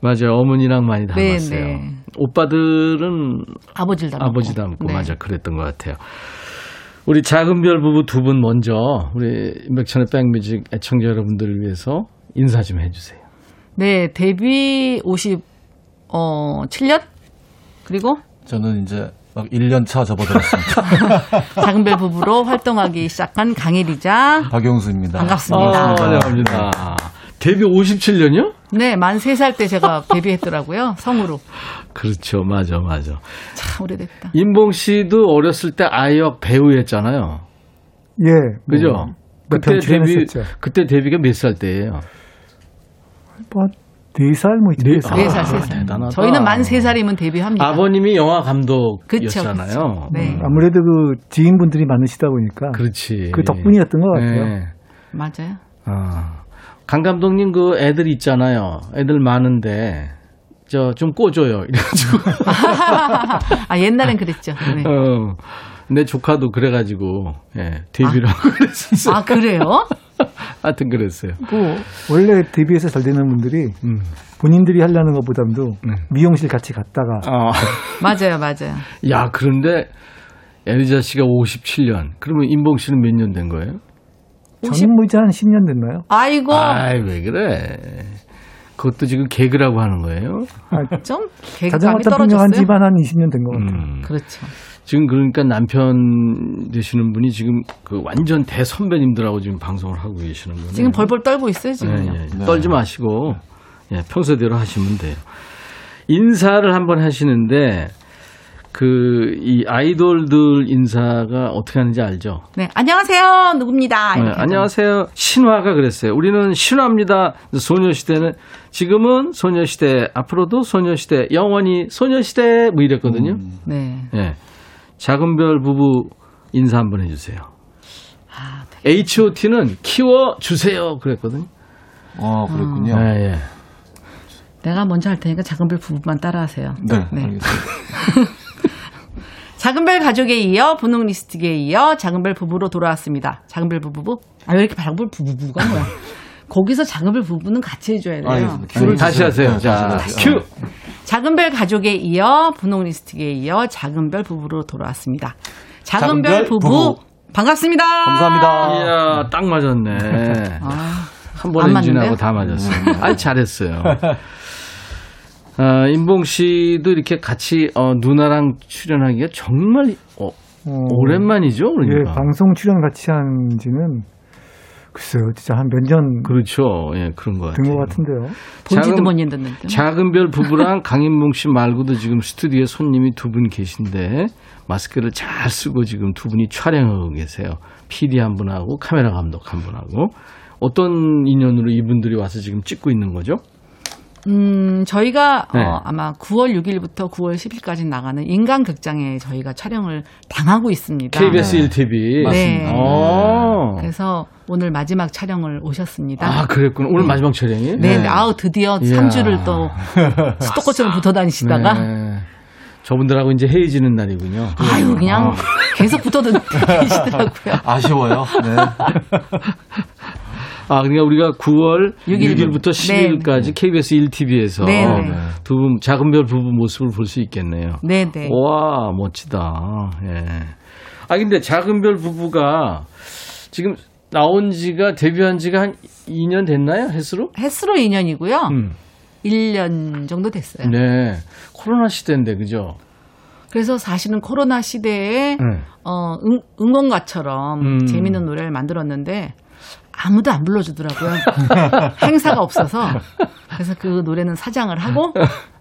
Speaker 1: 맞아요. 어머니랑 많이
Speaker 5: 네,
Speaker 1: 닮았어요.
Speaker 5: 네.
Speaker 1: 오빠들은
Speaker 5: 아버지를 닮고.
Speaker 1: 아버지 닮고
Speaker 5: 네.
Speaker 1: 맞아 그랬던 것 같아요. 우리 작은별 부부 두 분 먼저 우리 임백천의 백뮤직 애청자 여러분들을 위해서 인사 좀 해주세요.
Speaker 5: 네, 데뷔 50, 어, 7년? 그리고
Speaker 7: 저는 이제 막 1년 차 접어들었습니다.
Speaker 5: 작은별 부부로 활동하기 시작한 강혜리자.
Speaker 7: 박용수입니다.
Speaker 5: 반갑습니다.
Speaker 1: 아, 환영합니다. 데뷔 57년이요?
Speaker 5: 네, 만 3살 때 제가 데뷔했더라고요, 성우로.
Speaker 1: 그렇죠, 맞아, 맞아.
Speaker 5: 참 오래됐다.
Speaker 1: 임봉 씨도 어렸을 때 아역 배우였잖아요.
Speaker 6: 예.
Speaker 1: 그죠?
Speaker 6: 뭐,
Speaker 1: 그때 데뷔
Speaker 6: 출연했었죠.
Speaker 1: 그때 데뷔가 몇 살 때예요?
Speaker 6: 뭐, 네 살, 뭐,
Speaker 1: 네-
Speaker 6: 네 살.
Speaker 5: 네 살,
Speaker 1: 아,
Speaker 5: 세 살.
Speaker 1: 대단하다.
Speaker 5: 저희는 만세 살이면 데뷔합니다.
Speaker 1: 아버님이 영화 감독이었잖아요.
Speaker 5: 그쵸. 네.
Speaker 6: 아무래도 그 지인분들이 많으시다 보니까
Speaker 1: 그렇지.
Speaker 6: 그 덕분이었던 것 같아요.
Speaker 1: 네.
Speaker 5: 맞아요.
Speaker 1: 아, 강 감독님 그 애들 있잖아요. 애들 많은데 저좀 꿔줘요. 이래가지고
Speaker 5: 아, 옛날엔 그랬죠. 네.
Speaker 1: 어, 내 조카도 그래가지고 예, 데뷔를 하고 그랬었어요.
Speaker 5: 아, 그래요?
Speaker 1: 하여튼 그랬어요.
Speaker 6: 그 원래 데뷔해서 잘 되는 분들이
Speaker 1: 음.
Speaker 6: 본인들이 하려는 것보다도
Speaker 1: 네.
Speaker 6: 미용실 같이 갔다가
Speaker 1: 아,
Speaker 5: 맞아요, 맞아요.
Speaker 1: 야 그런데 에리자 씨가 57년. 그러면 임봉 씨는 몇 년 된 거예요?
Speaker 6: 저는 뭐 이제 한 10년 됐나요?
Speaker 5: 아이고.
Speaker 1: 아이 왜 그래? 그것도 지금 개그라고 하는 거예요.
Speaker 5: 좀 개그감이
Speaker 6: 자전거 탄 평정한
Speaker 5: 떨어졌어요.
Speaker 6: 지만 한 20년 된 것 같아요.
Speaker 1: 음.
Speaker 5: 그렇죠.
Speaker 1: 지금 그러니까 남편 되시는 분이 지금 그 완전 대선배님들하고 지금 방송을 하고 계시는 거예요.
Speaker 5: 지금 벌벌 떨고 있어요, 지금요.
Speaker 1: 예, 예. 떨지 마시고 예, 평소대로 하시면 돼요. 인사를 한번 하시는데 그 이 아이돌들 인사가 어떻게 하는지 알죠?
Speaker 5: 네, 안녕하세요. 누굽니다.
Speaker 1: 네, 안녕하세요. 신화가 그랬어요. 우리는 신화입니다. 소녀시대는 지금은 소녀시대, 앞으로도 소녀시대, 영원히 소녀시대 뭐 이랬거든요.
Speaker 5: 하죠. 네.
Speaker 1: 예. 작은 별 부부 인사 한번 해주세요.
Speaker 5: 아,
Speaker 1: H.O.T.는 키워 주세요 그랬거든요.
Speaker 7: 어, 그랬군요.
Speaker 1: 예, 예.
Speaker 5: 내가 먼저 할 테니까 작은별 부부만 따라하세요.
Speaker 7: 네,
Speaker 5: 네.
Speaker 7: 알겠습니다.
Speaker 5: 작은별 가족에 이어 분홍 립스틱에 이어 작은별 부부로 돌아왔습니다. 작은별 부부? 아, 왜 이렇게 작은별 부부가 뭐야? 거기서 작은별 부부는 같이 해줘야 돼요.
Speaker 7: 알겠습니다.
Speaker 1: 큐를 다시 하세요.
Speaker 7: 네,
Speaker 1: 자,
Speaker 7: 다시.
Speaker 1: 큐.
Speaker 5: 작은별 가족에 이어 분홍 립스틱에 이어 작은별 부부로 돌아왔습니다. 작은별
Speaker 7: 작은별
Speaker 5: 부부,
Speaker 7: 부부.
Speaker 5: 반갑습니다.
Speaker 7: 감사합니다.
Speaker 1: 이야, 딱 맞았네.
Speaker 5: 아, 한안
Speaker 1: 번에
Speaker 5: 맞는데요?
Speaker 1: 인준하고 다 맞았어요. 아니, 잘했어요. 아, 임봉 씨도 이렇게 같이 어, 누나랑 출연하기가 정말 어,
Speaker 6: 어,
Speaker 1: 오랜만이죠,
Speaker 6: 예,
Speaker 1: 그러니까.
Speaker 6: 방송 출연 같이 한 지는 글쎄요, 진짜 한 몇년된것
Speaker 1: 그렇죠. 예, 그런 것 같아요.
Speaker 6: 같은데요.
Speaker 5: 본지도
Speaker 1: 작은-
Speaker 5: 못 읽었는데.
Speaker 1: 작은 별 부부랑 강인봉 씨 말고도 지금 스튜디오에 손님이 두 분 계신데 마스크를 잘 쓰고 지금 두 분이 촬영하고 계세요. PD 한 분하고 카메라 감독 한 분하고 어떤 인연으로 이분들이 와서 지금 찍고 있는 거죠?
Speaker 5: 음, 저희가
Speaker 1: 네.
Speaker 5: 어, 아마 9월 6일부터 9월 10일까지 나가는 인간 극장에 저희가 촬영을 당하고 있습니다.
Speaker 1: KBS 1TV.
Speaker 5: 네.
Speaker 1: 어.
Speaker 5: 그래서 오늘 마지막 촬영을 오셨습니다.
Speaker 1: 아, 그랬구나. 오늘 마지막 촬영이?
Speaker 5: 네, 네. 아우 드디어
Speaker 1: 이야.
Speaker 5: 3주를 또 수도권처럼 붙어 다니시다가
Speaker 1: 네. 저분들하고 이제 헤어지는 날이군요.
Speaker 5: 아유 그냥
Speaker 1: 어.
Speaker 5: 계속 붙어 다니시더라고요.
Speaker 7: 아쉬워요. 네.
Speaker 1: 아, 그러니까 우리가 9월
Speaker 5: 6일.
Speaker 1: 6일. 부터 10일까지 KBS 1TV에서
Speaker 5: 네, 네.
Speaker 1: 두분 작은 별 부부 모습을 볼 수 있겠네요.
Speaker 5: 네, 네.
Speaker 1: 와, 멋지다. 예. 아, 근데 작은 별 부부가 지금 나온 지가 데뷔한 지가 한 2년 됐나요? 횟수로?
Speaker 5: 햇수로 2년이고요.
Speaker 1: 음.
Speaker 5: 1년 정도 됐어요.
Speaker 1: 네. 코로나 시대인데, 그죠?
Speaker 5: 그래서 사실은 코로나 시대에
Speaker 1: 네.
Speaker 5: 어, 응, 응원가처럼
Speaker 1: 음.
Speaker 5: 재밌는 노래를 만들었는데 아무도 안 불러주더라고요. 행사가 없어서. 그래서 그 노래는 사장을 하고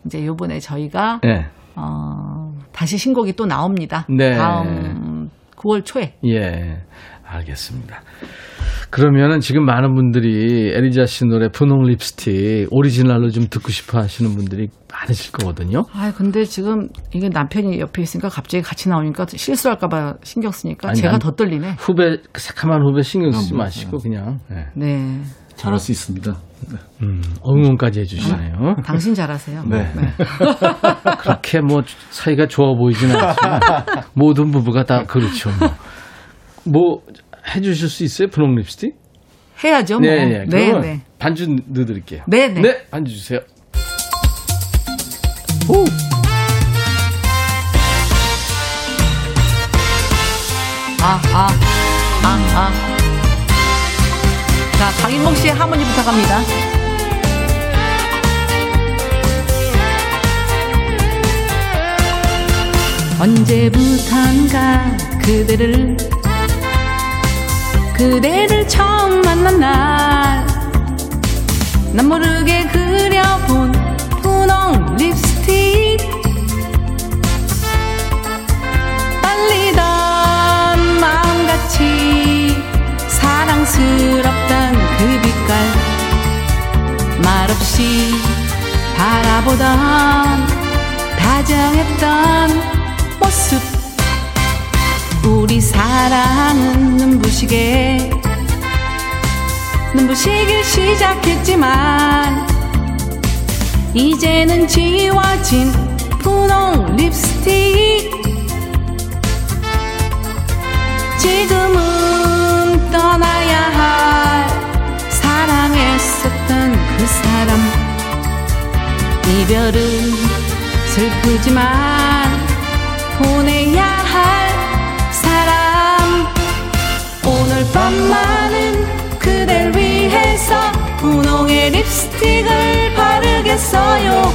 Speaker 5: 이제 요번에 저희가
Speaker 1: 네.
Speaker 5: 어, 다시 신곡이 또 나옵니다.
Speaker 1: 네.
Speaker 5: 다음 9월 초에.
Speaker 1: 예. 알겠습니다. 그러면은 지금 많은 분들이 에리자 씨 노래 분홍 립스틱 오리지널로 좀 듣고 싶어 하시는 분들이 많으실 거거든요.
Speaker 5: 아 근데 지금 이게 남편이 옆에 있으니까 갑자기 같이 나오니까 실수할까봐 신경 쓰니까
Speaker 1: 아니,
Speaker 5: 제가
Speaker 1: 난-
Speaker 5: 더 떨리네.
Speaker 1: 후배, 그 새카만 후배 신경 쓰지
Speaker 7: 뭐,
Speaker 1: 마시고 그냥, 예.
Speaker 5: 네.
Speaker 7: 잘할 수 있습니다.
Speaker 1: 음, 응원까지 해주시네요.
Speaker 5: 당신 잘하세요.
Speaker 7: 네.
Speaker 1: 그렇게 뭐 사이가 좋아 보이지는 않지만 모든 부부가 다 그렇죠. 뭐, 뭐 해주실 수 있어요? 분홍 립스틱?
Speaker 5: 해야죠. 뭐.
Speaker 1: 네, 네.
Speaker 5: 네, 네.
Speaker 1: 반주 넣어드릴게요.
Speaker 5: 네, 네.
Speaker 1: 네, 반주 주세요.
Speaker 5: 아, 아, 아, 아. 자, 강인봉 씨의 하모니 부탁합니다. 언제부턴가 그대를 그대를 처음 만난 날. 난 모르게 그려본 분홍 립스틱. 떨리던 마음같이 사랑스럽던 그 빛깔. 말없이 바라보던 다정했던 모습 우리 사랑은 눈부시게. 눈부시길 시작했지만 이제는 지워진 분홍 립스틱. 지금은 떠나야 할 사랑했었던 그 사람. 이별은 슬프지만 보내야 할 오늘 밤만은 그댈 위해
Speaker 8: 위해서 분홍의 립스틱을 바르겠어요.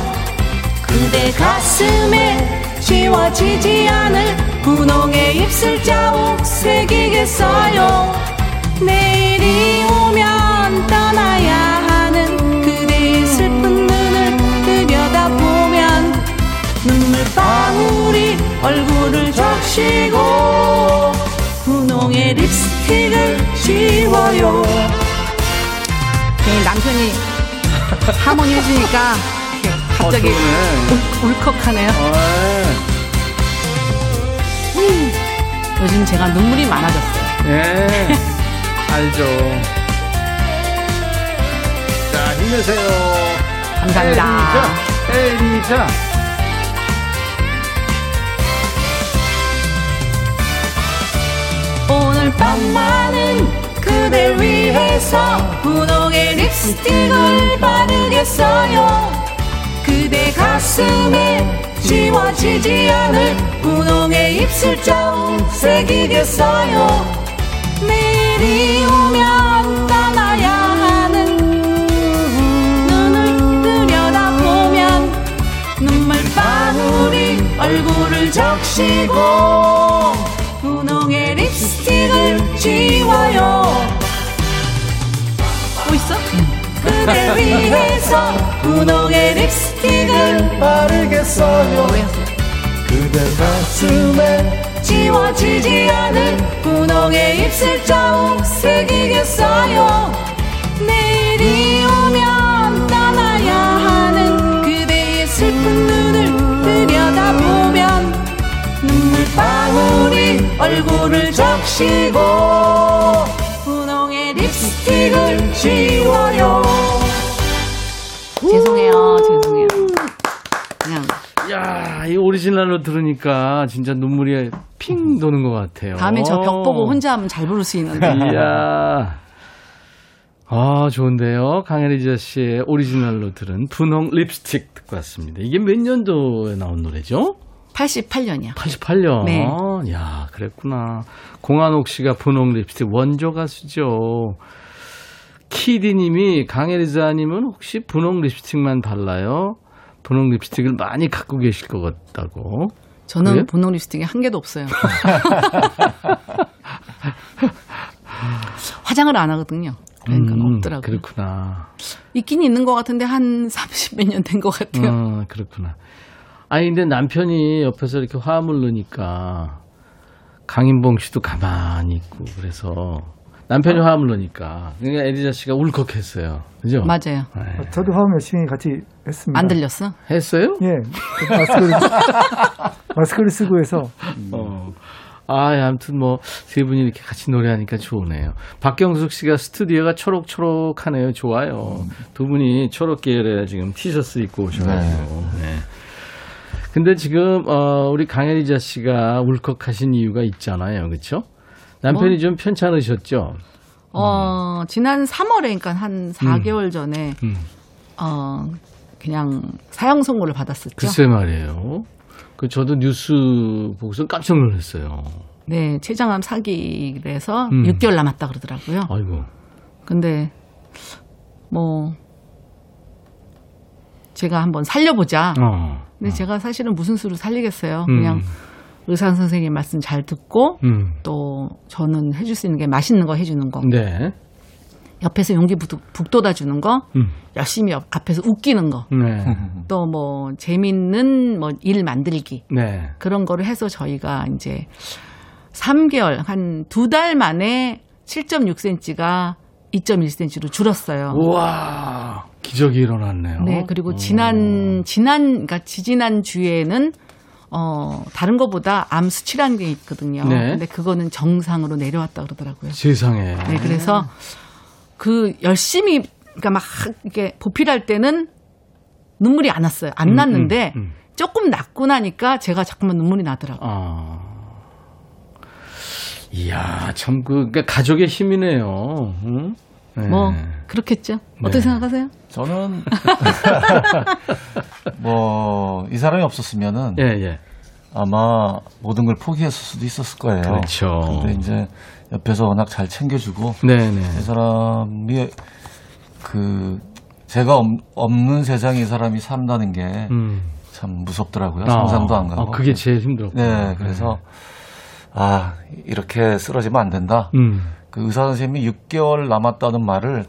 Speaker 8: 그대 가슴에 지워지지 않을 분홍의 입술 자국 새기겠어요. 내일이 오면 떠나야 하는 그대의 슬픈 눈을 들여다보면 눈물 방울이 얼굴을 적시고 분홍의 립스틱 을 지워요
Speaker 5: 네, 남편이 하모니 해주니까 갑자기 울, 울컥하네요. 음, 요즘 제가 눈물이 많아졌어요.
Speaker 1: 예. 알죠. 자, 힘내세요.
Speaker 5: 감사합니다.
Speaker 1: 에리자.
Speaker 8: 오늘 밤만은 그댈 위해서 분홍의 립스틱을 바르겠어요. 그대 가슴에 지워지지 않을 분홍의 입술 자국 새기겠어요. 내일이 오면 떠나야 하는 눈을 들여다보면 눈물 방울이 얼굴을 적시고 립스틱을 지워요. 뭐 있어? 그댈 위해서 분홍의 립스틱을 바르겠어요. 그대 가슴에 지워지지 않을 분홍의 입술 자국 새기겠어요. 내일이 오면 떠나야 하는 그대의 슬픈 눈을 들여다보면 눈물 방울이 얼굴을 적시고 분홍의 립스틱을 지워요
Speaker 5: 죄송해요, 죄송해요. 그냥
Speaker 1: 야, 이 오리지널로 들으니까 진짜 눈물이 핑 도는 것 같아요.
Speaker 5: 다음에 저 벽 보고 혼자 하면 잘 부를 수 있는데.
Speaker 1: 이야. 아, 좋은데요. 강혜리자 씨의 오리지널로 들은 분홍 립스틱 듣고 왔습니다. 이게 몇 년도에 나온 노래죠?
Speaker 5: 88년이요.
Speaker 1: 88년.
Speaker 5: 네.
Speaker 1: 야, 그랬구나. 공한옥 씨가 분홍 립스틱 원조 가수죠. 키디님이 강혜리자님은 혹시 분홍 립스틱만 발라요? 분홍 립스틱을 많이 갖고 계실 것 같다고.
Speaker 5: 저는
Speaker 1: 그래요?
Speaker 5: 분홍 립스틱이 한 개도 없어요. 화장을 안 하거든요. 그러니까
Speaker 1: 음,
Speaker 5: 없더라고요.
Speaker 1: 그렇구나.
Speaker 5: 있긴 있는 것 같은데 한 30 몇 년 된 것 같아요.
Speaker 1: 어, 그렇구나. 아니, 근데 남편이 옆에서 이렇게 화음을 넣으니까 강인봉 씨도 가만히 있고 그래서 남편이 화음을 넣으니까 그러니까 에리자 씨가 울컥했어요. 그죠?
Speaker 5: 맞아요.
Speaker 1: 네.
Speaker 6: 저도 화음 열심히 같이 했습니다.
Speaker 5: 안 들렸어?
Speaker 1: 했어요?
Speaker 6: 예. 마스크를, 마스크를 쓰고 해서
Speaker 1: 어. 아, 아무튼 뭐, 세 분이 이렇게 같이 노래하니까 좋으네요. 박경숙 씨가 스튜디오가 초록초록하네요. 좋아요. 두 분이 초록 계열의 지금 티셔츠 입고 오셔가지고. 네. 근데 지금, 어, 우리 강혜리자 씨가 울컥하신 이유가 있잖아요. 그쵸? 남편이
Speaker 5: 뭐?
Speaker 1: 좀 편찮으셨죠?
Speaker 5: 어, 지난 3월에, 그러니까 한 4개월 전에,
Speaker 1: 음.
Speaker 5: 어, 그냥 사형 선고를 받았었죠.
Speaker 1: 글쎄 말이에요. 그 저도 뉴스 보고서 깜짝 놀랐어요.
Speaker 5: 네, 췌장암 사기를 해서
Speaker 1: 음.
Speaker 5: 6개월 남았다 그러더라고요.
Speaker 1: 아이고.
Speaker 5: 근데, 뭐, 제가 한번 살려보자.
Speaker 1: 어.
Speaker 5: 근데 제가 사실은 무슨 수로 살리겠어요.
Speaker 1: 음.
Speaker 5: 그냥 의사 선생님 말씀 잘 듣고,
Speaker 1: 음.
Speaker 5: 또 저는 해줄 수 있는 게 맛있는 거 해주는 거.
Speaker 1: 네.
Speaker 5: 옆에서 용기 북- 북돋아 주는 거,
Speaker 1: 음.
Speaker 5: 열심히 옆- 앞에서 웃기는 거,
Speaker 1: 네.
Speaker 5: 또뭐 재밌는 뭐 일 만들기
Speaker 1: 네.
Speaker 5: 그런 거를 해서 저희가 이제 3개월 한 두 달 만에 7.6cm가 2.1cm로 줄었어요.
Speaker 1: 우와. 기적이 일어났네요.
Speaker 5: 네, 그리고 지난 지난 그러니까 지지난 주에는 어 다른 거보다 암 수치라는 게 있거든요.
Speaker 1: 네.
Speaker 5: 근데 그거는 정상으로 내려왔다 그러더라고요.
Speaker 1: 세상에.
Speaker 5: 네, 그래서 그 열심히 그러니까 막 이렇게 보필할 때는 눈물이 안 왔어요. 안
Speaker 1: 음,
Speaker 5: 났는데
Speaker 1: 음, 음.
Speaker 5: 조금 낫고 나니까 제가 자꾸만 눈물이 나더라고요.
Speaker 1: 아. 이야, 참, 그, 그러니까 가족의 힘이네요. 응? 네.
Speaker 5: 뭐 그렇겠죠. 어떻게
Speaker 1: 네.
Speaker 5: 생각하세요?
Speaker 7: 저는 뭐 이 사람이 없었으면은
Speaker 1: 예, 예.
Speaker 7: 아마 모든 걸 포기했을 수도 있었을 거예요.
Speaker 1: 그렇죠.
Speaker 7: 근데 이제 옆에서 워낙 잘 챙겨주고
Speaker 1: 네네.
Speaker 7: 이 사람이 그 제가 없, 없는 세상에 이 사람이 산다는 게참
Speaker 1: 음.
Speaker 7: 무섭더라고요.
Speaker 1: 아,
Speaker 7: 상상도 안 가고.
Speaker 1: 아, 그게 제일 힘들었고.
Speaker 7: 네, 그래서 아 이렇게 쓰러지면 안 된다.
Speaker 1: 음.
Speaker 7: 그 의사 선생님이 6개월 남았다는 말을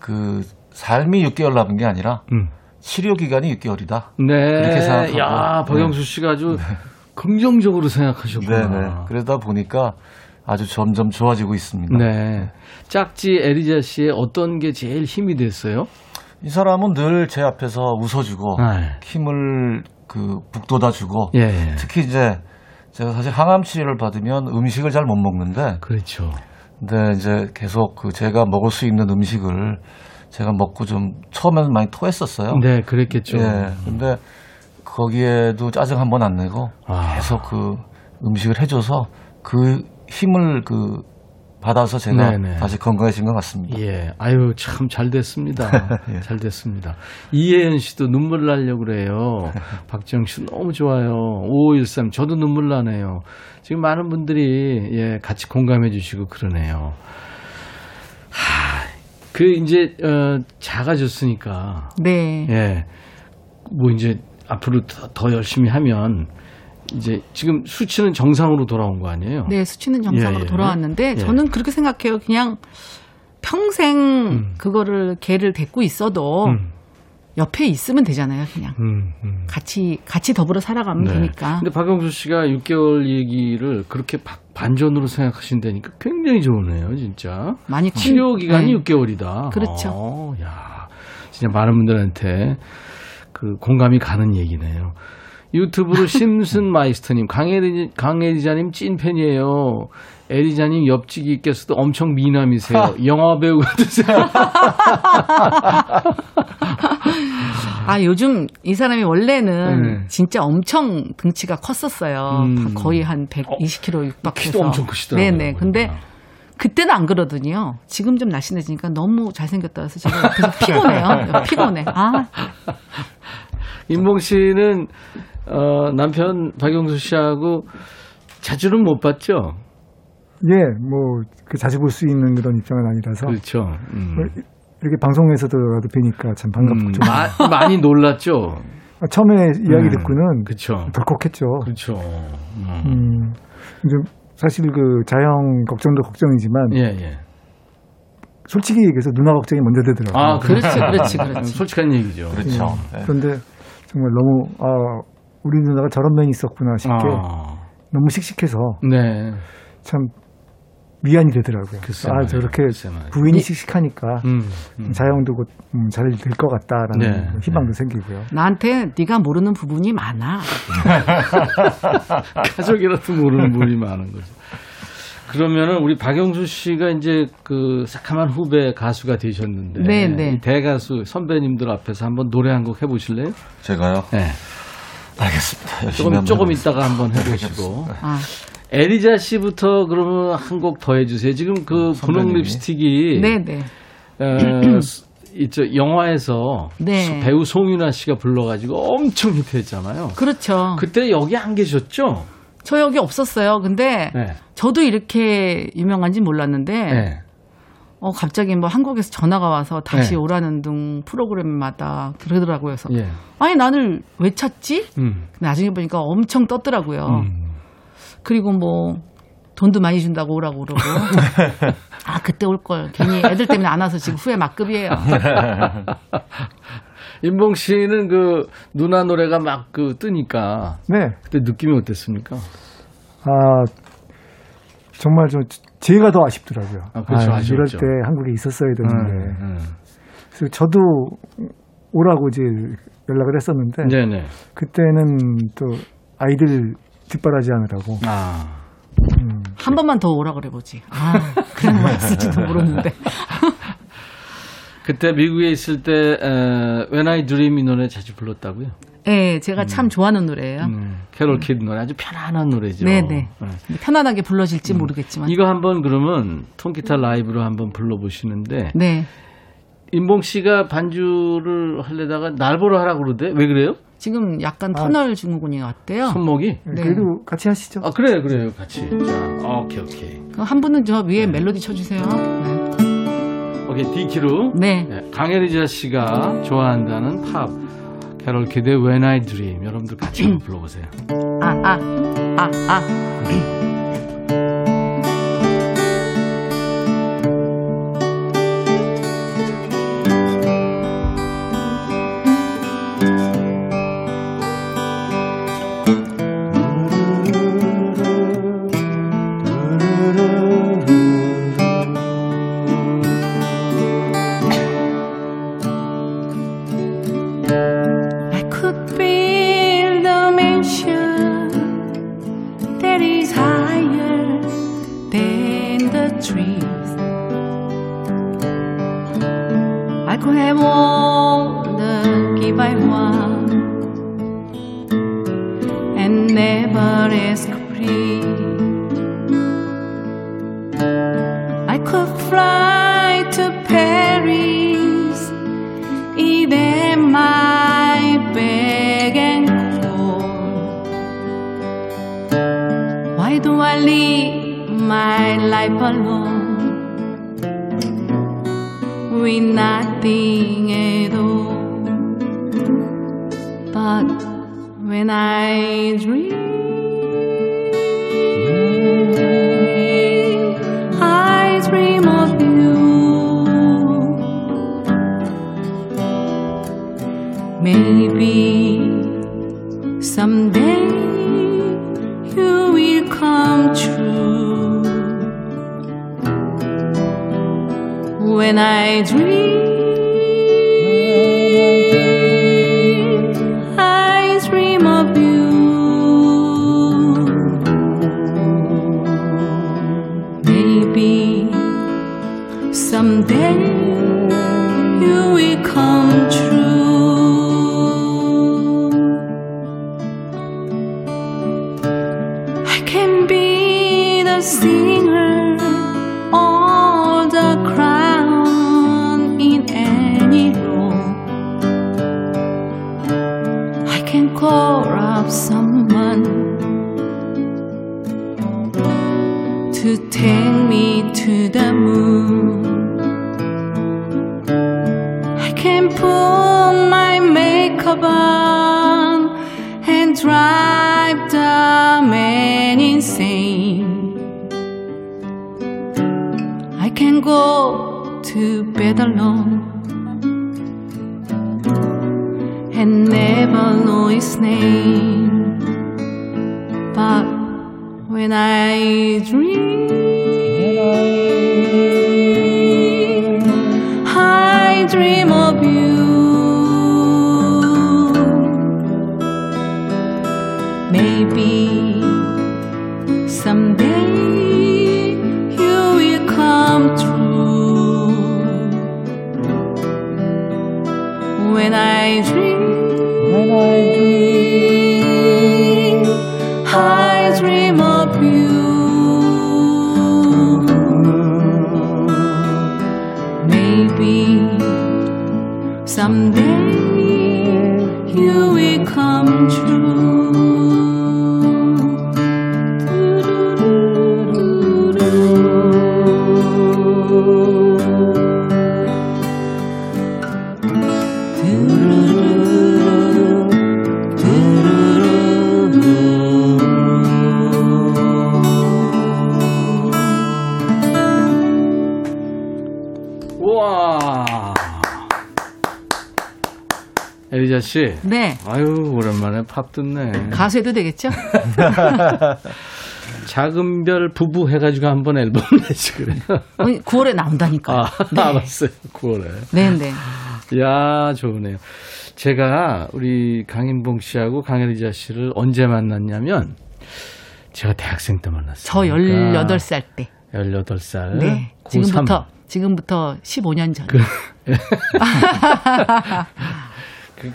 Speaker 7: 그 삶이 6개월 남은 게 아니라
Speaker 1: 음.
Speaker 7: 치료 기간이 6개월이다.
Speaker 1: 네.
Speaker 7: 그렇게 생각하고.
Speaker 1: 야, 박영수 씨가 아주 긍정적으로 생각하셨구나.
Speaker 7: 네네. 그러다 보니까 아주 점점 좋아지고 있습니다.
Speaker 1: 네. 짝지 에리자 씨의 어떤 게 제일 힘이 됐어요?
Speaker 7: 이 사람은 늘 제 앞에서 웃어주고
Speaker 1: 네.
Speaker 7: 힘을 그 북돋아주고
Speaker 1: 예, 예.
Speaker 7: 특히 이제 제가 사실 항암 치료를 받으면 음식을 잘 못 먹는데
Speaker 1: 그렇죠.
Speaker 7: 근데 이제 계속 그 제가 먹을 수 있는 음식을 제가 먹고 좀 처음에는 많이 토했었어요.
Speaker 1: 네, 그랬겠죠.
Speaker 7: 예. 근데 거기에도 짜증 한 번 안 내고
Speaker 1: 아.
Speaker 7: 계속 그 음식을 해줘서 그 힘을 그 받아서 제가
Speaker 1: 네네.
Speaker 7: 다시 건강해진 것 같습니다.
Speaker 1: 예. 아유, 참 잘 됐습니다.
Speaker 7: 예.
Speaker 1: 잘 됐습니다. 이혜연 씨도 눈물 나려고 그래요. 박지영 씨 너무 좋아요. 5513 저도 눈물 나네요. 지금 많은 분들이 예, 같이 공감해 주시고 그러네요. 하, 그 이제 어 작아졌으니까
Speaker 5: 네.
Speaker 1: 예. 뭐 이제 앞으로 더, 더 열심히 하면 이제 지금 수치는 정상으로 돌아온 거 아니에요?
Speaker 5: 네, 수치는 정상으로
Speaker 1: 예, 예.
Speaker 5: 돌아왔는데
Speaker 1: 예.
Speaker 5: 저는 그렇게 생각해요. 그냥 평생
Speaker 1: 음.
Speaker 5: 그거를 개를 데리고 있어도
Speaker 1: 음,
Speaker 5: 옆에 있으면 되잖아요. 그냥
Speaker 1: 음, 음.
Speaker 5: 같이 같이 더불어 살아가면
Speaker 1: 네.
Speaker 5: 되니까.
Speaker 1: 근데 박영수 씨가 6개월 얘기를 그렇게 바- 반전으로 생각하신다니까 굉장히 좋으네요, 진짜.
Speaker 5: 많이
Speaker 1: 치료
Speaker 5: 큰-
Speaker 1: 기간이
Speaker 5: 네.
Speaker 1: 6개월이다.
Speaker 5: 그렇죠.
Speaker 1: 어, 야, 진짜 많은 분들한테 그 공감이 가는 얘기네요. 유튜브로 심슨 마이스터님, 강혜리, 강혜리자님 찐팬이에요. 에리자님 옆집이께서도 엄청 미남이세요. 영화 배우 같으세요.
Speaker 5: 아 요즘 이 사람이 원래는
Speaker 1: 네.
Speaker 5: 진짜 엄청 등치가 컸었어요.
Speaker 1: 음.
Speaker 5: 거의 한 120kg 육박해서.
Speaker 1: 키도 엄청 크시더라고요.
Speaker 5: 네네. 근데 그때는 안 그러더니요. 지금 좀 날씬해지니까 너무 잘생겼다 해서 제가 피곤해요. 피곤해. 아
Speaker 1: 임봉 씨는 어, 남편 박영수 씨하고 자주는 못 봤죠?
Speaker 6: 예, 뭐, 그 자주 볼 수 있는 그런 입장은 아니라서.
Speaker 1: 그렇죠. 음.
Speaker 6: 뭐 이렇게 방송에서도라도 뵈니까 참 반갑고
Speaker 1: 음,
Speaker 6: 좀.
Speaker 1: 마- 많이 놀랐죠.
Speaker 6: 아, 처음에 이야기
Speaker 1: 음,
Speaker 6: 듣고는
Speaker 1: 그렇죠.
Speaker 6: 덜컥했죠.
Speaker 1: 그렇죠. 음.
Speaker 6: 음, 좀 사실 그 자영 걱정도 걱정이지만
Speaker 1: 예, 예.
Speaker 6: 솔직히 얘기해서 누나 걱정이 먼저 되더라고요.
Speaker 1: 아,
Speaker 5: 그렇지, 그렇지, 그렇지.
Speaker 1: 솔직한 얘기죠.
Speaker 7: 그렇죠. 네.
Speaker 6: 그런데 정말 너무 아 우리 누나가 저런 면이 있었구나 싶게
Speaker 1: 아,
Speaker 6: 너무 씩씩해서
Speaker 1: 네.
Speaker 6: 참 미안이 되더라고요.
Speaker 1: 글쎄
Speaker 6: 아
Speaker 1: 말이에요.
Speaker 6: 저렇게. 부인이 씩씩하니까
Speaker 1: 음, 음.
Speaker 6: 자영도 곧 음, 잘될 것 같다라는
Speaker 1: 네,
Speaker 6: 희망도 생기고요.
Speaker 5: 나한테 네가 모르는 부분이 많아.
Speaker 1: 가족이라도 모르는 분이 많은 거죠. 그러면은 우리 박영수 씨가 이제 그 새카만 후배 가수가 되셨는데
Speaker 5: 네, 네.
Speaker 1: 이 대가수 선배님들 앞에서 한번 노래 한 곡 해보실래요?
Speaker 7: 제가요.
Speaker 1: 네.
Speaker 7: 알겠습니다.
Speaker 1: 조금 조금. 이따가 한번 해보시고
Speaker 5: 아,
Speaker 1: 에리자 씨부터 그러면 한 곡 더 해주세요. 지금 그 분홍
Speaker 7: 선배님이.
Speaker 1: 립스틱이
Speaker 5: 네네.
Speaker 1: 어, 스- 이저 영화에서
Speaker 5: 네.
Speaker 1: 수- 배우 송윤아 씨가 불러가지고 엄청 히트했잖아요.
Speaker 5: 그렇죠.
Speaker 1: 그때 여기 안 계셨죠?
Speaker 5: 저 여기 없었어요. 근데
Speaker 1: 네.
Speaker 5: 저도 이렇게 유명한지 몰랐는데
Speaker 1: 네.
Speaker 5: 어 갑자기 뭐 한국에서 전화가 와서 다시
Speaker 1: 네.
Speaker 5: 오라는 등 프로그램마다 그러더라고요. 그래서
Speaker 1: 예.
Speaker 5: 아니 나를 왜 찾지?
Speaker 1: 음.
Speaker 5: 나중에 보니까 엄청 떴더라고요.
Speaker 1: 음.
Speaker 5: 그리고 뭐 돈도 많이 준다고 오라고 그러고 아 그때 올 걸 괜히 애들 때문에 안 와서 지금 후회 막급이에요.
Speaker 1: 임봉 씨는 그 누나 노래가 막 그 뜨니까
Speaker 6: 네,
Speaker 1: 그때 느낌이 어땠습니까?
Speaker 6: 아 정말 저 제가 더 아쉽더라고요.
Speaker 1: 아, 그렇죠.
Speaker 6: 이럴
Speaker 1: 아쉬웠죠.
Speaker 6: 때 한국에 있었어야 되는데
Speaker 1: 음, 음.
Speaker 6: 그래서 저도 오라고 이제 연락을 했었는데
Speaker 1: 네네.
Speaker 6: 그때는 또 아이들 뒷바라지 하느라고
Speaker 1: 아.
Speaker 6: 음,
Speaker 5: 한 번만 더 오라 그래 보지. 아 그런 거 있을지도 모르는데.
Speaker 1: 그때 미국에 있을 때 에, When I Dream 이 노래 자주 불렀다고요?
Speaker 5: 네, 제가 참 좋아하는 노래예요.
Speaker 1: 음, 캐롤 키드 노래 아주 편안한 노래죠.
Speaker 5: 네네.
Speaker 1: 네.
Speaker 5: 근데 편안하게 불러질지 모르겠지만.
Speaker 1: 이거 한번 그러면 통기타 라이브로 한번 불러보시는데
Speaker 5: 네.
Speaker 1: 임봉 씨가 반주를 하려다가 날 보러 하라고 그러대. 왜 그래요?
Speaker 5: 지금 약간
Speaker 6: 아.
Speaker 5: 터널 증후군이 왔대요.
Speaker 1: 손목이?
Speaker 5: 네.
Speaker 6: 그래도 같이 하시죠.
Speaker 1: 아 그래요, 그래요, 같이. 자, 오케이, 오케이.
Speaker 5: 그럼 한 분은 저 위에 멜로디 쳐주세요. 네.
Speaker 1: 오케이, D키로.
Speaker 5: 네.
Speaker 1: 네, 강애리자 씨가 좋아한다는 팝. 캐롤 키드의 When I Dream. 여러분들 같이 한번 불러보세요.
Speaker 5: 아, 아, 아, 아. I life alone with nothing at all? But when I dream,
Speaker 1: 씨.
Speaker 5: 네.
Speaker 1: 아유, 오랜만에 팝 듣네.
Speaker 5: 가수 해도 되겠죠?
Speaker 1: 작은 별 부부 해가지고 한번 앨범 내지 그래요.
Speaker 5: 9월에 나온다니까.
Speaker 1: 아,
Speaker 5: 네.
Speaker 1: 알았어요. 9월에.
Speaker 5: 네네.
Speaker 1: 야 좋으네요. 제가 우리 강인봉 씨하고 강혜리자 씨를 언제 만났냐면 제가 대학생 때 만났어요.
Speaker 5: 저 18살 때.
Speaker 1: 18살.
Speaker 5: 네. 지금부터, 지금부터 15년 전.
Speaker 1: 그,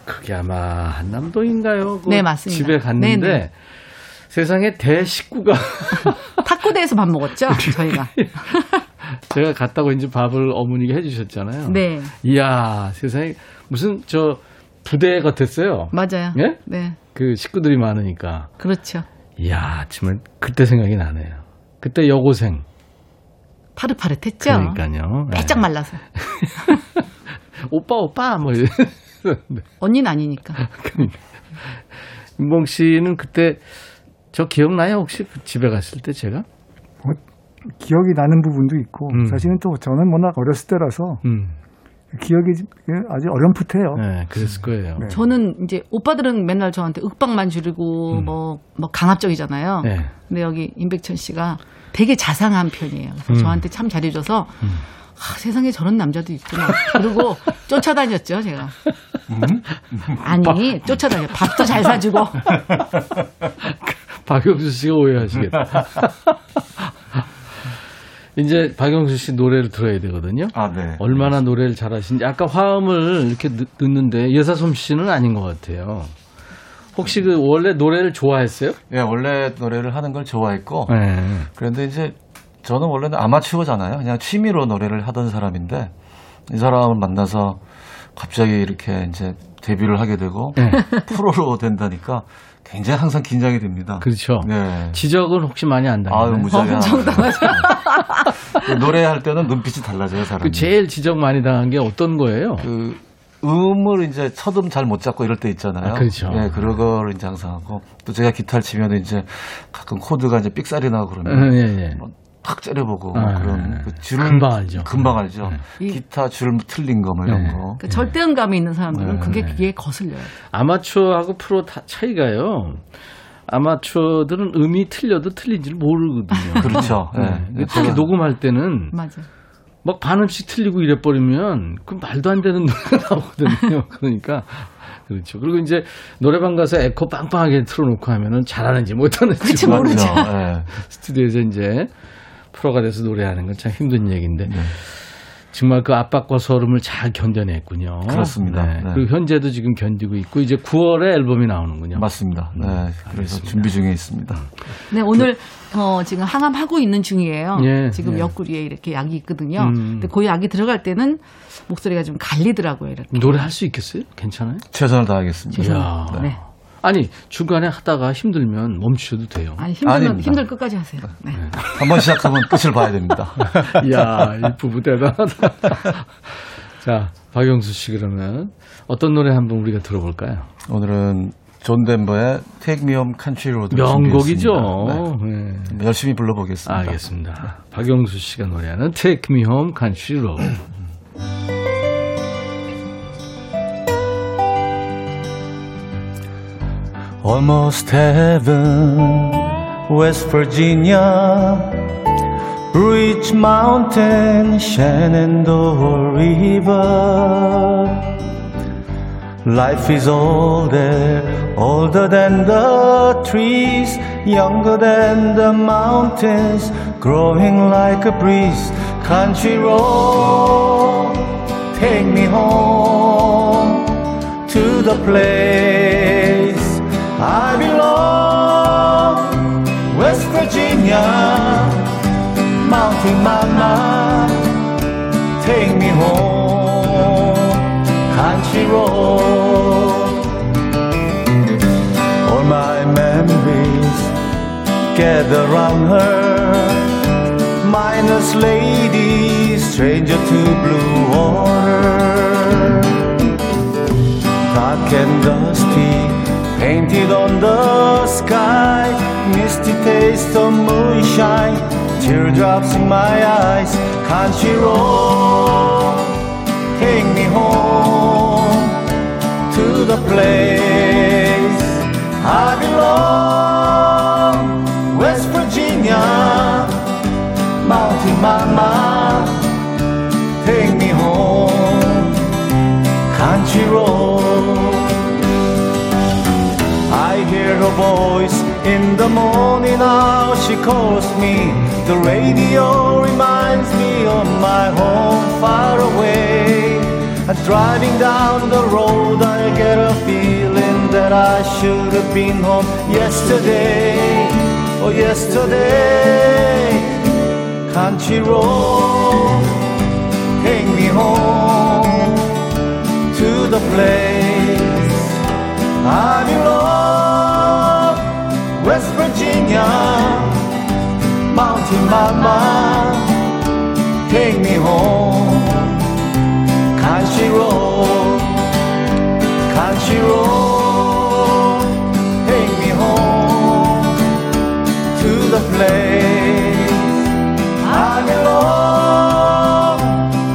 Speaker 1: 그게 아마 한남동인가요? 그
Speaker 5: 네, 맞습니다.
Speaker 1: 집에 갔는데
Speaker 5: 네네.
Speaker 1: 세상에 대식구가
Speaker 5: 탁구대에서 밥 먹었죠? 저희가.
Speaker 1: 제가 갔다고 이제 밥을 어머니가 해주셨잖아요.
Speaker 5: 네.
Speaker 1: 이야 세상에 무슨 저 부대 같았어요.
Speaker 5: 맞아요.
Speaker 1: 예?
Speaker 5: 네.
Speaker 1: 그 식구들이 많으니까.
Speaker 5: 그렇죠.
Speaker 1: 이야 정말 그때 생각이 나네요. 그때 여고생
Speaker 5: 파릇파릇했죠.
Speaker 1: 그러니까요. 네.
Speaker 5: 빼짝 말라서.
Speaker 1: 오빠 오빠 뭐 이래.
Speaker 5: 언니는 아니니까.
Speaker 1: 윤봉 씨는 그때 저 기억나요 혹시 그 집에 갔을 때 제가?
Speaker 6: 뭐, 기억이 나는 부분도 있고
Speaker 1: 음.
Speaker 6: 사실은 또 저는 워낙 어렸을 때라서
Speaker 1: 음.
Speaker 6: 기억이 아주 어렴풋해요.
Speaker 1: 네, 그랬을 거예요.
Speaker 6: 네.
Speaker 5: 저는 이제 오빠들은 맨날 저한테 윽박만 지르고
Speaker 1: 음.
Speaker 5: 뭐, 뭐 강압적이잖아요.
Speaker 1: 네.
Speaker 5: 근데 여기 임백천 씨가 되게 자상한 편이에요. 그래서
Speaker 1: 음.
Speaker 5: 저한테 참 잘해줘서 아, 세상에 저런 남자도 있구나. 그리고 쫓아다녔죠, 제가. 아니, 쫓아다녀. 밥도 잘 사주고.
Speaker 1: 박영수 씨가 오해하시겠다. 이제 박영수 씨 노래를 들어야 되거든요.
Speaker 7: 아, 네.
Speaker 1: 얼마나 노래를 잘하신지 아까 화음을 이렇게 듣- 듣는데 여사솜 씨는 아닌 것 같아요. 혹시 그 원래 노래를 좋아했어요?
Speaker 7: 예, 원래 노래를 하는 걸 좋아했고
Speaker 1: 네.
Speaker 7: 그런데 이제 저는 원래는 아마추어잖아요. 그냥 취미로 노래를 하던 사람인데 이 사람을 만나서 갑자기 이렇게 이제 데뷔를 하게 되고
Speaker 1: 네.
Speaker 7: 프로로 된다니까 굉장히 항상 긴장이 됩니다.
Speaker 1: 그렇죠.
Speaker 7: 네.
Speaker 1: 지적은 혹시 많이 안
Speaker 7: 아유,
Speaker 1: 당해요?
Speaker 7: 무지하게
Speaker 5: 엄청
Speaker 7: 당하죠. 그 노래할 때는 눈빛이 달라져요, 사람이.
Speaker 1: 그 제일 지적 많이 당한 게 어떤 거예요?
Speaker 7: 그 음을 이제 첫음 잘 못 잡고 이럴 때 있잖아요.
Speaker 1: 아, 그렇죠.
Speaker 7: 예, 그런 거를 이제 항상 하고 또 제가 기타를 치면 이제 가끔 코드가 이제 삑살이 나고
Speaker 1: 음,
Speaker 7: 그러면
Speaker 1: 예, 예.
Speaker 7: 뭐 탁 째려보고
Speaker 1: 아,
Speaker 7: 그런
Speaker 1: 예.
Speaker 7: 그 줄을
Speaker 1: 금방 알죠.
Speaker 7: 금방 알죠.
Speaker 5: 이-
Speaker 7: 기타 줄 틀린 거 뭐 이런
Speaker 1: 네.
Speaker 7: 거.
Speaker 5: 그 절대음감이 있는 사람들은
Speaker 7: 네,
Speaker 5: 그게
Speaker 1: 네.
Speaker 5: 귀에 거슬려요.
Speaker 1: 아마추어하고 프로 다 차이가요. 아마추어들은 음이 틀려도 틀린지를 모르거든요.
Speaker 7: 그렇죠. 예.
Speaker 1: 네. 특히 녹음할 때는
Speaker 5: 맞아.
Speaker 1: 막 반음씩 틀리고 이래 버리면 그 말도 안 되는 노래가 나오거든요. 그러니까 그렇죠. 그리고 이제 노래방 가서 에코 빵빵하게 틀어놓고 하면은 잘하는지 못하는지
Speaker 5: 그치,
Speaker 1: 모르죠.
Speaker 5: 모르죠.
Speaker 7: 예.
Speaker 1: 스튜디오에서 이제 프로가 돼서 노래하는 건 참 힘든 얘기인데
Speaker 7: 네.
Speaker 1: 정말 그 압박과 소름을 잘 견뎌냈군요.
Speaker 7: 그렇습니다. 네.
Speaker 1: 그리고 현재도 지금 견디고 있고 이제 9월에 앨범이 나오는군요.
Speaker 7: 맞습니다. 네. 그래서
Speaker 1: 알겠습니다.
Speaker 7: 준비 중에 있습니다.
Speaker 5: 네, 오늘 어, 지금 항암하고 있는 중이에요.
Speaker 1: 예,
Speaker 5: 지금
Speaker 1: 예.
Speaker 5: 옆구리에 이렇게 약이 있거든요.
Speaker 1: 음.
Speaker 5: 근데 그 약이 들어갈 때는 목소리가 좀 갈리더라고요. 이렇게.
Speaker 1: 노래할 수 있겠어요? 괜찮아요?
Speaker 7: 최선을 다하겠습니다.
Speaker 1: 이야.
Speaker 5: 네.
Speaker 1: 아니 중간에 하다가 힘들면 멈추셔도 돼요.
Speaker 5: 아니 힘들면
Speaker 7: 아닙니다.
Speaker 5: 힘들 끝까지 하세요. 네.
Speaker 7: 한번 시작하면 끝을 봐야 됩니다.
Speaker 1: 이야 이 부부 대단하다. 자 박영수 씨 그러면 어떤 노래 한번 우리가 들어볼까요?
Speaker 7: 오늘은 존 덴버의 Take Me Home Country Road
Speaker 1: 명곡이죠.
Speaker 7: 네.
Speaker 1: 네.
Speaker 7: 열심히 불러보겠습니다.
Speaker 1: 알겠습니다. 박영수 씨가 노래하는 Take Me Home Country Road.
Speaker 7: Almost heaven, West Virginia, Rich Mountain, Shenandoah River. Life is older, older than the trees, younger than the mountains, growing like a breeze. Country road, take me home to the place I belong. West Virginia, Mountain Mama, take me home, country road. All my memories gather round her, minus lady, stranger to blue water dark and dusty, painted on the sky, misty taste of moonshine, teardrops in my eyes, country road, take me home to the place I belong, West Virginia, Mountain Mama, take me home country road. Her voice in the morning now she calls me. The radio reminds me of my home far away. And driving down the road, I get a feeling that I should have been home yesterday. Oh, yesterday. Country road, take me home to the place I belong, Virginia, Mountain Mama, Take me home. Country road Country road Take me home To the place I belong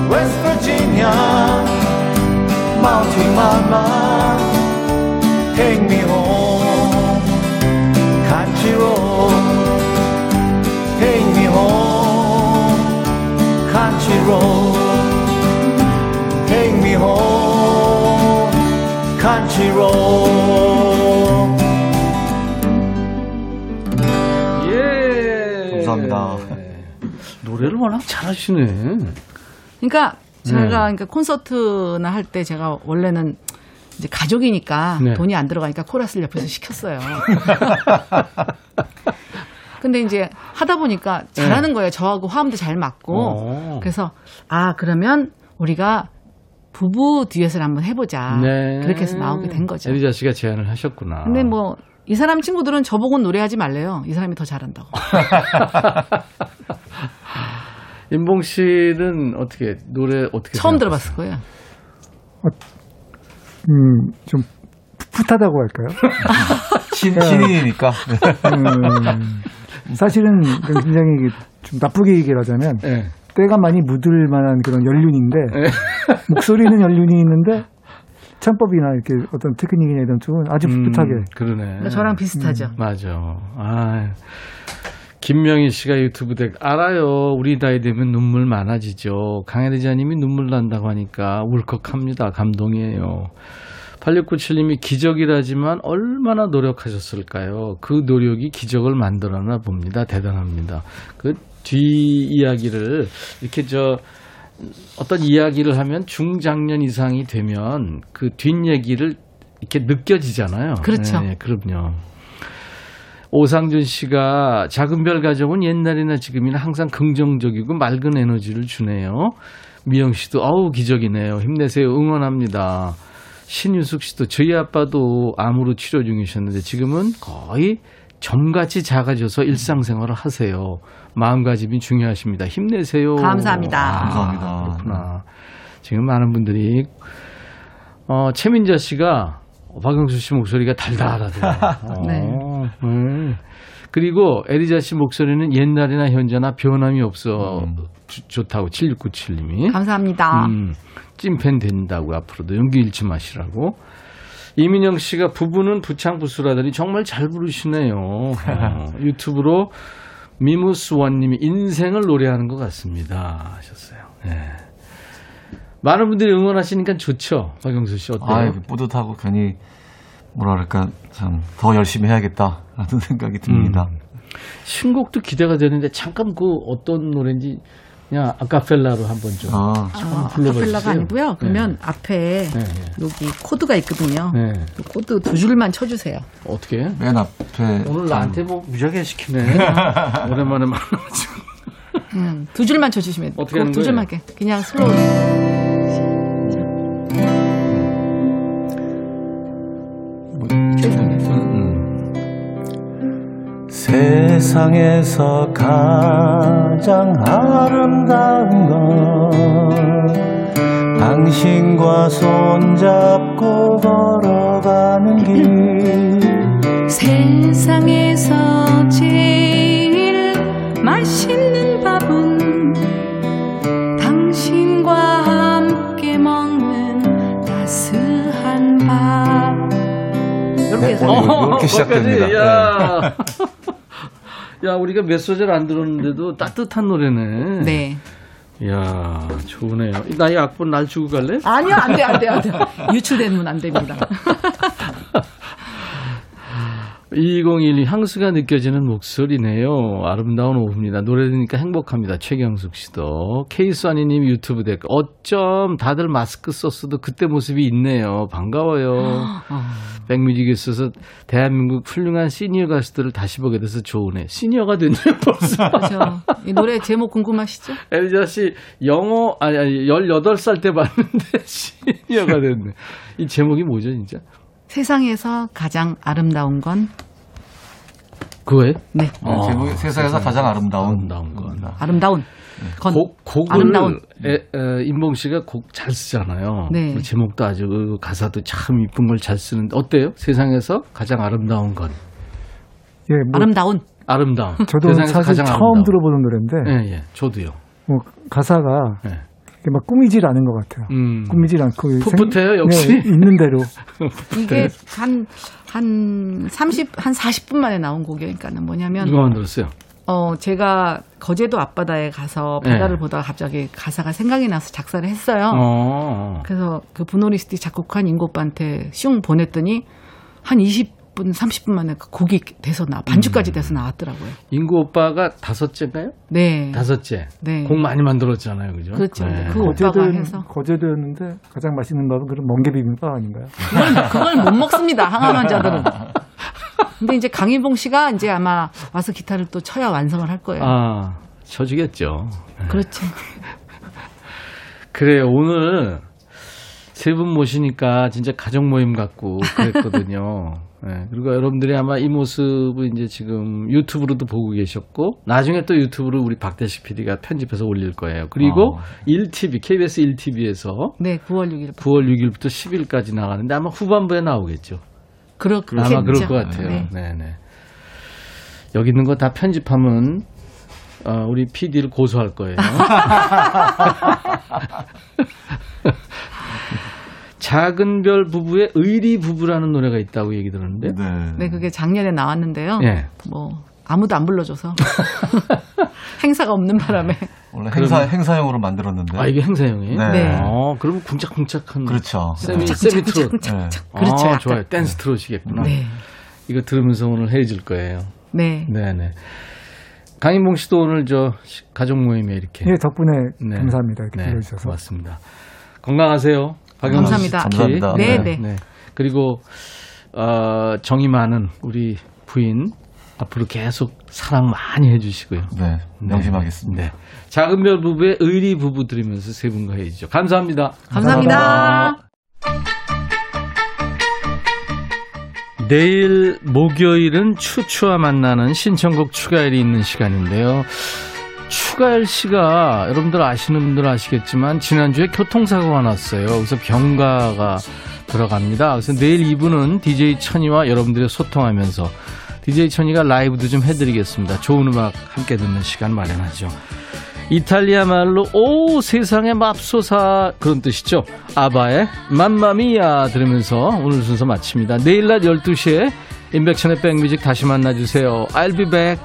Speaker 7: West Virginia Mountain Mama Take me home home Country road Take me home Country road
Speaker 1: 예.
Speaker 7: 감사합니다.
Speaker 1: 노래를 워낙 잘하시네.
Speaker 5: 그러니까 제가
Speaker 1: 네.
Speaker 5: 그러니까 콘서트나 할 때 제가 원래는 이제 가족이니까
Speaker 1: 네.
Speaker 5: 돈이 안 들어가니까 코러스를 옆에서 시켰어요. 근데 이제 하다 보니까 잘하는 거예요. 저하고 화음도 잘 맞고.
Speaker 1: 네. 어.
Speaker 5: 그래서 아 그러면 우리가 부부 듀엣을 한번 해보자.
Speaker 1: 네.
Speaker 5: 그렇게 해서 나오게 된 거죠.
Speaker 1: 에리자 씨가 제안을 하셨구나.
Speaker 5: 근데 뭐 이 사람 친구들은 저보고 노래하지 말래요. 이 사람이 더 잘한다고.
Speaker 1: 임봉 씨는 어떻게 노래 어떻게
Speaker 5: 처음
Speaker 1: 생각하세요?
Speaker 5: 들어봤을 거예요.
Speaker 6: 음, 좀 풋풋하다고 할까요?
Speaker 7: 신, 신인이니까
Speaker 6: 음, 사실은 굉장히 좀 나쁘게 얘기를 하자면
Speaker 1: 네.
Speaker 6: 때가 많이 묻을 만한 그런 연륜인데 목소리는 연륜이 있는데 창법이나 이렇게 어떤 테크닉이나 이런 쪽은 아주 풋풋하게
Speaker 1: 음, 그러네.
Speaker 5: 그러니까 저랑 비슷하죠.
Speaker 1: 맞아. 아, 김명희 씨가 유튜브 댓 알아요. 우리 나이 되면 눈물 많아지죠. 강혜리 자님이 눈물 난다고 하니까 울컥합니다. 감동이에요. 8697님이 기적이라지만 얼마나 노력하셨을까요? 그 노력이 기적을 만들어나 봅니다. 대단합니다. 그뒤 이야기를 이렇게 저 어떤 이야기를 하면 중장년 이상이 되면 그 뒷얘기를 이렇게 느껴지잖아요.
Speaker 5: 그렇죠.
Speaker 1: 네, 그럼요. 오상준 씨가 작은 별 가족은 옛날이나 지금이나 항상 긍정적이고 맑은 에너지를 주네요. 미영 씨도 아우 기적이네요. 힘내세요. 응원합니다. 신유숙 씨도 저희 아빠도 암으로 치료 중이셨는데 지금은 거의 점같이 작아져서 일상생활을 하세요. 마음가짐이 중요하십니다. 힘내세요.
Speaker 5: 감사합니다.
Speaker 1: 아,
Speaker 7: 감사합니다.
Speaker 1: 그렇구나. 지금 많은 분들이 어, 최민자 씨가 박영수 씨 목소리가 달달하대요.
Speaker 5: 네.
Speaker 1: 어, 네. 그리고 에리자 씨 목소리는 옛날이나 현재나 변함이 없어
Speaker 7: 음.
Speaker 1: 주- 좋다고 7697님이.
Speaker 5: 감사합니다.
Speaker 1: 음, 찐팬 된다고 앞으로도 연기 잃지 마시라고. 이민영 씨가 부부는 부창부수라더니 정말 잘 부르시네요. 어, 유튜브로 미무스원님이 인생을 노래하는 것 같습니다. 하셨어요. 네. 많은 분들이 응원하시니까 좋죠. 박용수 씨 어때요?
Speaker 7: 아 뿌듯하고 괜히 뭐랄까 참 더 열심히 해야겠다라는 생각이 듭니다.
Speaker 1: 음. 신곡도 기대가 되는데 잠깐 그 어떤 노래인지 그냥 아카펠라로 한번 좀.
Speaker 7: 아,
Speaker 5: 아,
Speaker 1: 불러보시죠.
Speaker 5: 아카펠라가 아니고요. 그러면 앞에
Speaker 1: 네, 네.
Speaker 5: 여기 코드가 있거든요.
Speaker 1: 네.
Speaker 5: 그 코드 두 줄만 쳐주세요.
Speaker 1: 어떻게? 해?
Speaker 7: 맨 앞에
Speaker 1: 오늘 나한테 뭐 무지하게 시키네. 오랜만에 만나가지고.
Speaker 5: 음, 두 줄만 쳐주시면 돼요.
Speaker 1: 어떻게 하는
Speaker 5: 두 줄만
Speaker 1: 거예요?
Speaker 5: 이렇게 그냥 슬로우.
Speaker 7: 세상에서 가장 아름다운 건 당신과 손잡고 걸어가는 길.
Speaker 8: 세상에서 제일 맛있는 밥은 당신과 함께 먹는 따스한 밥.
Speaker 5: 이렇게 해서.
Speaker 7: 네, 이렇게 시작됩니다.
Speaker 1: 야. 야, 우리가 몇 소절 안 들었는데도 따뜻한 노래네.
Speaker 5: 네.
Speaker 1: 야, 좋으네요. 나이 악보 날 주고 갈래?
Speaker 5: 아니요, 안 돼, 안 돼, 안 돼. 유출되면 안 됩니다.
Speaker 1: 2012 향수가 느껴지는 목소리네요. 아름다운 오후입니다. 노래 들으니까 행복합니다. 최경숙 씨도. 케이스와니님 유튜브 댓글. 어쩜 다들 마스크 썼어도 그때 모습이 있네요. 반가워요. 백뮤직에 있어서 대한민국 훌륭한 시니어 가수들을 다시 보게 돼서 좋으네. 시니어가 됐네 벌써.
Speaker 5: 그렇죠. 이 노래 제목 궁금하시죠?
Speaker 1: 엘리자 씨 영어 아니 아니 18살 때 봤는데 시니어가 됐네. 이 제목이 뭐죠, 진짜?
Speaker 5: 세상에서 가장 아름다운 건
Speaker 1: 그거 그거예요?
Speaker 5: 네.
Speaker 1: 아,
Speaker 9: 제목이 세상에서 가장 아름다운
Speaker 1: 아름다운 건.
Speaker 5: 아름다운. 건.
Speaker 1: 곡, 곡을
Speaker 5: 아름다운.
Speaker 1: 에, 에, 임봉 씨가 곡 잘 쓰잖아요.
Speaker 5: 네.
Speaker 1: 그 제목도 아주 그 가사도 참 이쁜 걸 잘 쓰는데 어때요? 세상에서 가장 아름다운 건
Speaker 6: 예, 뭐
Speaker 5: 아름다운.
Speaker 1: 아름다운.
Speaker 6: 저도
Speaker 1: 세상에서
Speaker 6: 사실
Speaker 1: 가장
Speaker 6: 처음
Speaker 1: 아름다운.
Speaker 6: 들어보는 노래인데
Speaker 1: 예, 예. 저도요.
Speaker 6: 뭐 가사가
Speaker 1: 예.
Speaker 6: 이렇게 막 꾸미질 않은 것 같아요.
Speaker 1: 음.
Speaker 6: 꾸미질 않고
Speaker 1: 풋풋해요, 역시?
Speaker 6: 네, 있는 대로.
Speaker 5: 이게 한, 한 30, 한 40분 만에 나온 곡이에요. 그러니까는 뭐냐면,
Speaker 1: 누가 만들었어요?
Speaker 5: 어, 제가 거제도 앞바다에 가서
Speaker 1: 네.
Speaker 5: 바다를 보다가 갑자기 가사가 생각이 나서 작사를 했어요.
Speaker 1: 어.
Speaker 5: 그래서 그 분노리스트 작곡한 인고 오빠한테 슝 보냈더니 한 20 분, 30분 만에 그 곡이 돼서 나, 반주까지 돼서 나왔더라고요.
Speaker 1: 인구 오빠가 다섯째인가요?
Speaker 5: 네.
Speaker 1: 다섯째.
Speaker 5: 네.
Speaker 1: 곡 많이 만들었잖아요, 그죠?
Speaker 5: 그렇죠.
Speaker 1: 네.
Speaker 5: 그 오빠가
Speaker 6: 거제도였,
Speaker 5: 해서.
Speaker 6: 거제도였는데 가장 맛있는 밥은 그런 멍게 비빔밥 아닌가요?
Speaker 5: 그걸, 그걸 못 먹습니다. 항암 환자들은. 근데 이제 강일봉 씨가 이제 아마 와서 기타를 또 쳐야 완성을 할 거예요.
Speaker 1: 아, 쳐주겠죠.
Speaker 5: 그렇죠.
Speaker 1: 그래요. 오늘 세 분 모시니까 진짜 가족 모임 같고 그랬거든요. 네, 그리고 여러분들이 아마 이 모습을 이제 지금 유튜브로도 보고 계셨고 나중에 또 유튜브로 우리 박대식 PD가 편집해서 올릴 거예요. 그리고
Speaker 9: 어.
Speaker 1: 1TV, KBS 1TV에서
Speaker 5: 네, 9월 6일.
Speaker 1: 9월 6일부터 10일까지 나가는데 아마 후반부에 나오겠죠.
Speaker 5: 그렇겠죠.
Speaker 1: 아마 그럴 것 같아요.
Speaker 5: 네.
Speaker 1: 네, 네. 여기 있는 거 다 편집하면 어, 우리 PD를 고소할 거예요. 작은 별 부부의 의리 부부라는 노래가 있다고 얘기 들었는데.
Speaker 9: 네.
Speaker 5: 네, 그게 작년에 나왔는데요.
Speaker 1: 예.
Speaker 5: 뭐 아무도 안 불러줘서 행사가 없는 바람에
Speaker 9: 원래 행사 행사용으로 만들었는데.
Speaker 1: 아 이게 행사용이에요?
Speaker 9: 네.
Speaker 5: 네.
Speaker 1: 어, 그럼 쿵짝쿵짝한.
Speaker 9: 그렇죠.
Speaker 1: 세미
Speaker 5: 쿵짝,
Speaker 1: 세미 트롯.
Speaker 9: 네.
Speaker 5: 그렇죠.
Speaker 1: 아,
Speaker 5: 약간.
Speaker 1: 좋아요. 댄스 트롯이겠구나.
Speaker 5: 네.
Speaker 1: 이거 들으면서 오늘 해줄 거예요.
Speaker 5: 네.
Speaker 1: 네네. 강인봉 씨도 오늘 저 시- 가족 모임에 이렇게.
Speaker 6: 예, 덕분에
Speaker 1: 네.
Speaker 6: 감사합니다. 이렇게
Speaker 1: 네,
Speaker 6: 불러주셔서.
Speaker 1: 고맙습니다. 건강하세요. 박영수
Speaker 5: 감사합니다.
Speaker 1: 씨 특히.
Speaker 9: 감사합니다.
Speaker 5: 네, 네.
Speaker 1: 그리고 어, 정이 많은 우리 부인 앞으로 계속 사랑 많이 해주시고요.
Speaker 9: 네. 명심하겠습니다.
Speaker 1: 네. 작은 별 부부의 의리 부부 들으면서 세 분과 해주죠. 감사합니다.
Speaker 5: 감사합니다.
Speaker 1: 내일 목요일은 추추와 만나는 신청곡 추가일이 있는 시간인데요. 추가일 씨가 여러분들 아시는 분들 아시겠지만 지난주에 교통사고가 났어요. 그래서 병가가 들어갑니다. 그래서 내일 이분은 DJ 천이와 여러분들이 소통하면서 DJ 천이가 라이브도 좀 해드리겠습니다. 좋은 음악 함께 듣는 시간 마련하죠. 이탈리아 말로 오 세상에 맙소사 그런 뜻이죠. 아바의 맘마미야 들으면서 오늘 순서 마칩니다. 내일 낮 12시에 인백천의 백뮤직 다시 만나주세요. I'll be back.